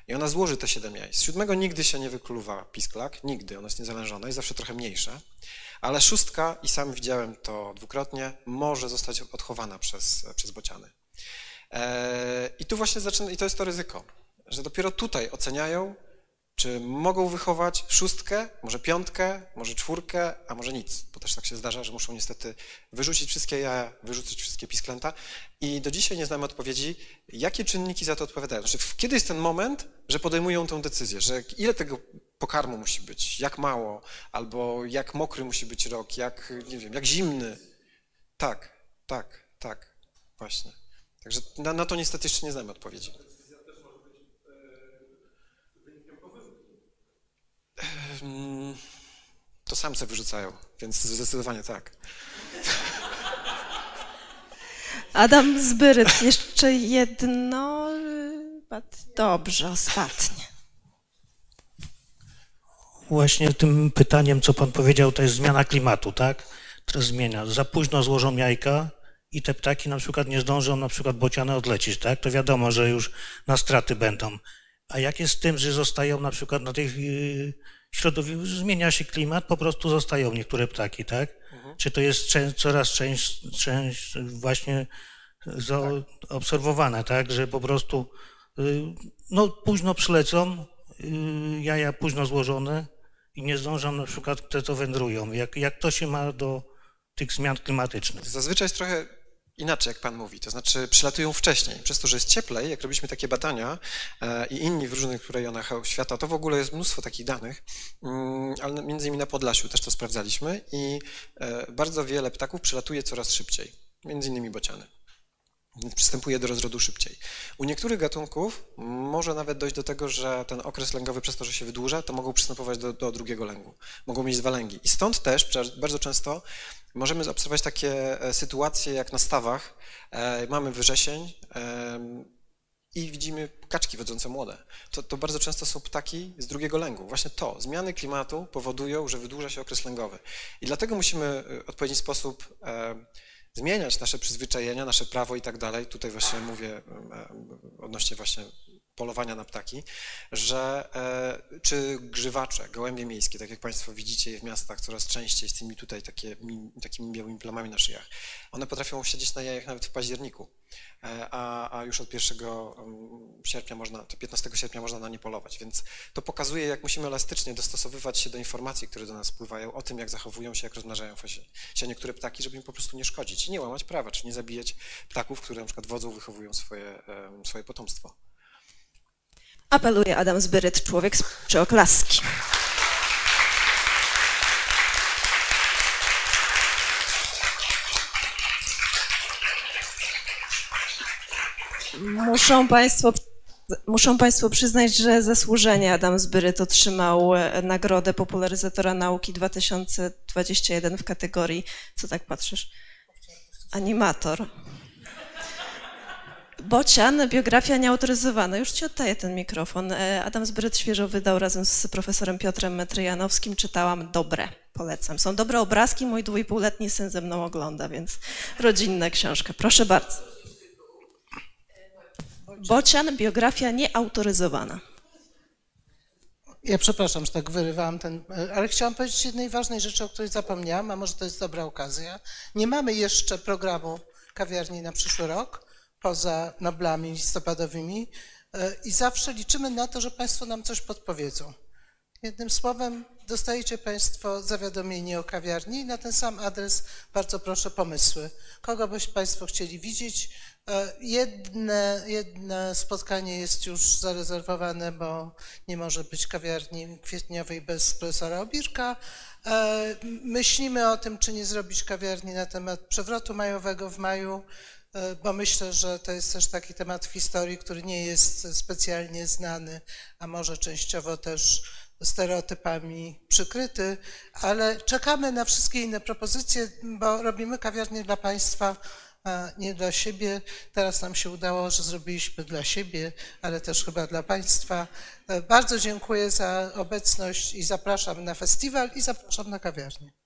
I ona złoży te 7 jaj. Z siódmego nigdy się nie wykluwa pisklak, nigdy, ona jest niezalężona, jest zawsze trochę mniejsza, ale szóstka, i sam widziałem to dwukrotnie, może zostać odchowana przez, przez bociany. Eee, I tu właśnie zaczyna, i to jest to ryzyko, że dopiero tutaj oceniają, czy mogą wychować szóstkę, może piątkę, może czwórkę, a może nic, bo też tak się zdarza, że muszą niestety wyrzucić wszystkie jaja, wyrzucić wszystkie pisklęta i do dzisiaj nie znamy odpowiedzi, jakie czynniki za to odpowiadają. Znaczy, kiedy jest ten moment, że podejmują tę decyzję, że ile tego pokarmu musi być, jak mało, albo jak mokry musi być rok, jak, nie wiem, jak zimny. Tak, tak, tak, właśnie. Także na, na to niestety jeszcze nie znamy odpowiedzi. To samce wyrzucają, więc zdecydowanie tak. Adam Zbyryc, jeszcze jedno. Dobrze, ostatnie. Właśnie tym pytaniem, co pan powiedział, to jest zmiana klimatu, tak? teraz zmienia. Za późno złożą jajka i te ptaki na przykład nie zdążą na przykład bociany odlecieć, tak? To wiadomo, że już na straty będą. A jak jest z tym, że zostają na przykład na tych yy, środowisku, zmienia się klimat, po prostu zostają niektóre ptaki, tak? Mhm. Czy to jest czę- coraz część, część właśnie zaobserwowane, tak? Że po prostu yy, no późno przylecą, yy, jaja późno złożone i nie zdążą na przykład te, co wędrują. Jak, jak to się ma do tych zmian klimatycznych? Zazwyczaj jest trochę inaczej, jak pan mówi, to znaczy przylatują wcześniej. Przez to, że jest cieplej, jak robiliśmy takie badania e, i inni w różnych rejonach świata, to w ogóle jest mnóstwo takich danych, mm, ale między innymi na Podlasiu też to sprawdzaliśmy i e, bardzo wiele ptaków przylatuje coraz szybciej, między innymi bociany. Przystępuje do rozrodu szybciej. U niektórych gatunków może nawet dojść do tego, że ten okres lęgowy przez to, że się wydłuża, to mogą przystępować do, do drugiego lęgu. Mogą mieć dwa lęgi. I stąd też bardzo często możemy zaobserwować takie e, sytuacje jak na stawach. E, mamy wrzesień e, i widzimy kaczki wodzące młode. To, to bardzo często są ptaki z drugiego lęgu. Właśnie to, zmiany klimatu powodują, że wydłuża się okres lęgowy. I dlatego musimy w odpowiedni sposób zmieniać nasze przyzwyczajenia, nasze prawo i tak dalej. Tutaj właśnie mówię odnośnie właśnie polowania na ptaki, że e, czy grzywacze, gołębie miejskie, tak jak Państwo widzicie je w miastach coraz częściej z tymi tutaj takie, takimi białymi plamami na szyjach, one potrafią siedzieć na jajach nawet w październiku, e, a, a już od 1 sierpnia można, to 15 sierpnia można na nie polować, więc to pokazuje, jak musimy elastycznie dostosowywać się do informacji, które do nas spływają o tym, jak zachowują się, jak rozmnażają się niektóre ptaki, żeby im po prostu nie szkodzić i nie łamać prawa, czy nie zabijać ptaków, które na przykład wodzą, wychowują swoje, swoje potomstwo. Apeluje Adam Zbyryt, człowiek czy oklaski. Muszą Państwo, muszą Państwo przyznać, że zasłużenie Adam Zbyryt otrzymał e, nagrodę popularyzatora nauki 2021 w kategorii, co tak patrzysz, animator. Bocian, biografia nieautoryzowana. Już ci oddaję ten mikrofon. E, Adam Zbryt świeżo wydał razem z profesorem Piotrem Metryjanowskim. Czytałam dobre, polecam. Są dobre obrazki, mój dwójpółletni syn ze mną ogląda, więc rodzinna książka. Proszę bardzo. Bocian, biografia nieautoryzowana. Ja przepraszam, że tak wyrywałam ten, ale chciałam powiedzieć jednej ważnej rzeczy, o której zapomniałam, a może to jest dobra okazja. Nie mamy jeszcze programu kawiarni na przyszły rok, poza Noblami listopadowymi e, i zawsze liczymy na to, że Państwo nam coś podpowiedzą. Jednym słowem, dostajecie Państwo zawiadomienie o kawiarni na ten sam adres bardzo proszę pomysły. Kogo byś Państwo chcieli widzieć? E, jedne, jedne spotkanie jest już zarezerwowane, bo nie może być kawiarni kwietniowej bez profesora Obirka. E, myślimy o tym, czy nie zrobić kawiarni na temat przewrotu majowego w maju. E, bo myślę, że to jest też taki temat w historii, który nie jest specjalnie znany, a może częściowo też stereotypami przykryty, ale czekamy na wszystkie inne propozycje, bo robimy kawiarnię dla Państwa, a nie dla siebie. Teraz nam się udało, że zrobiliśmy dla siebie, ale też chyba dla Państwa. E, bardzo dziękuję za obecność i zapraszam na festiwal i zapraszam na kawiarnię.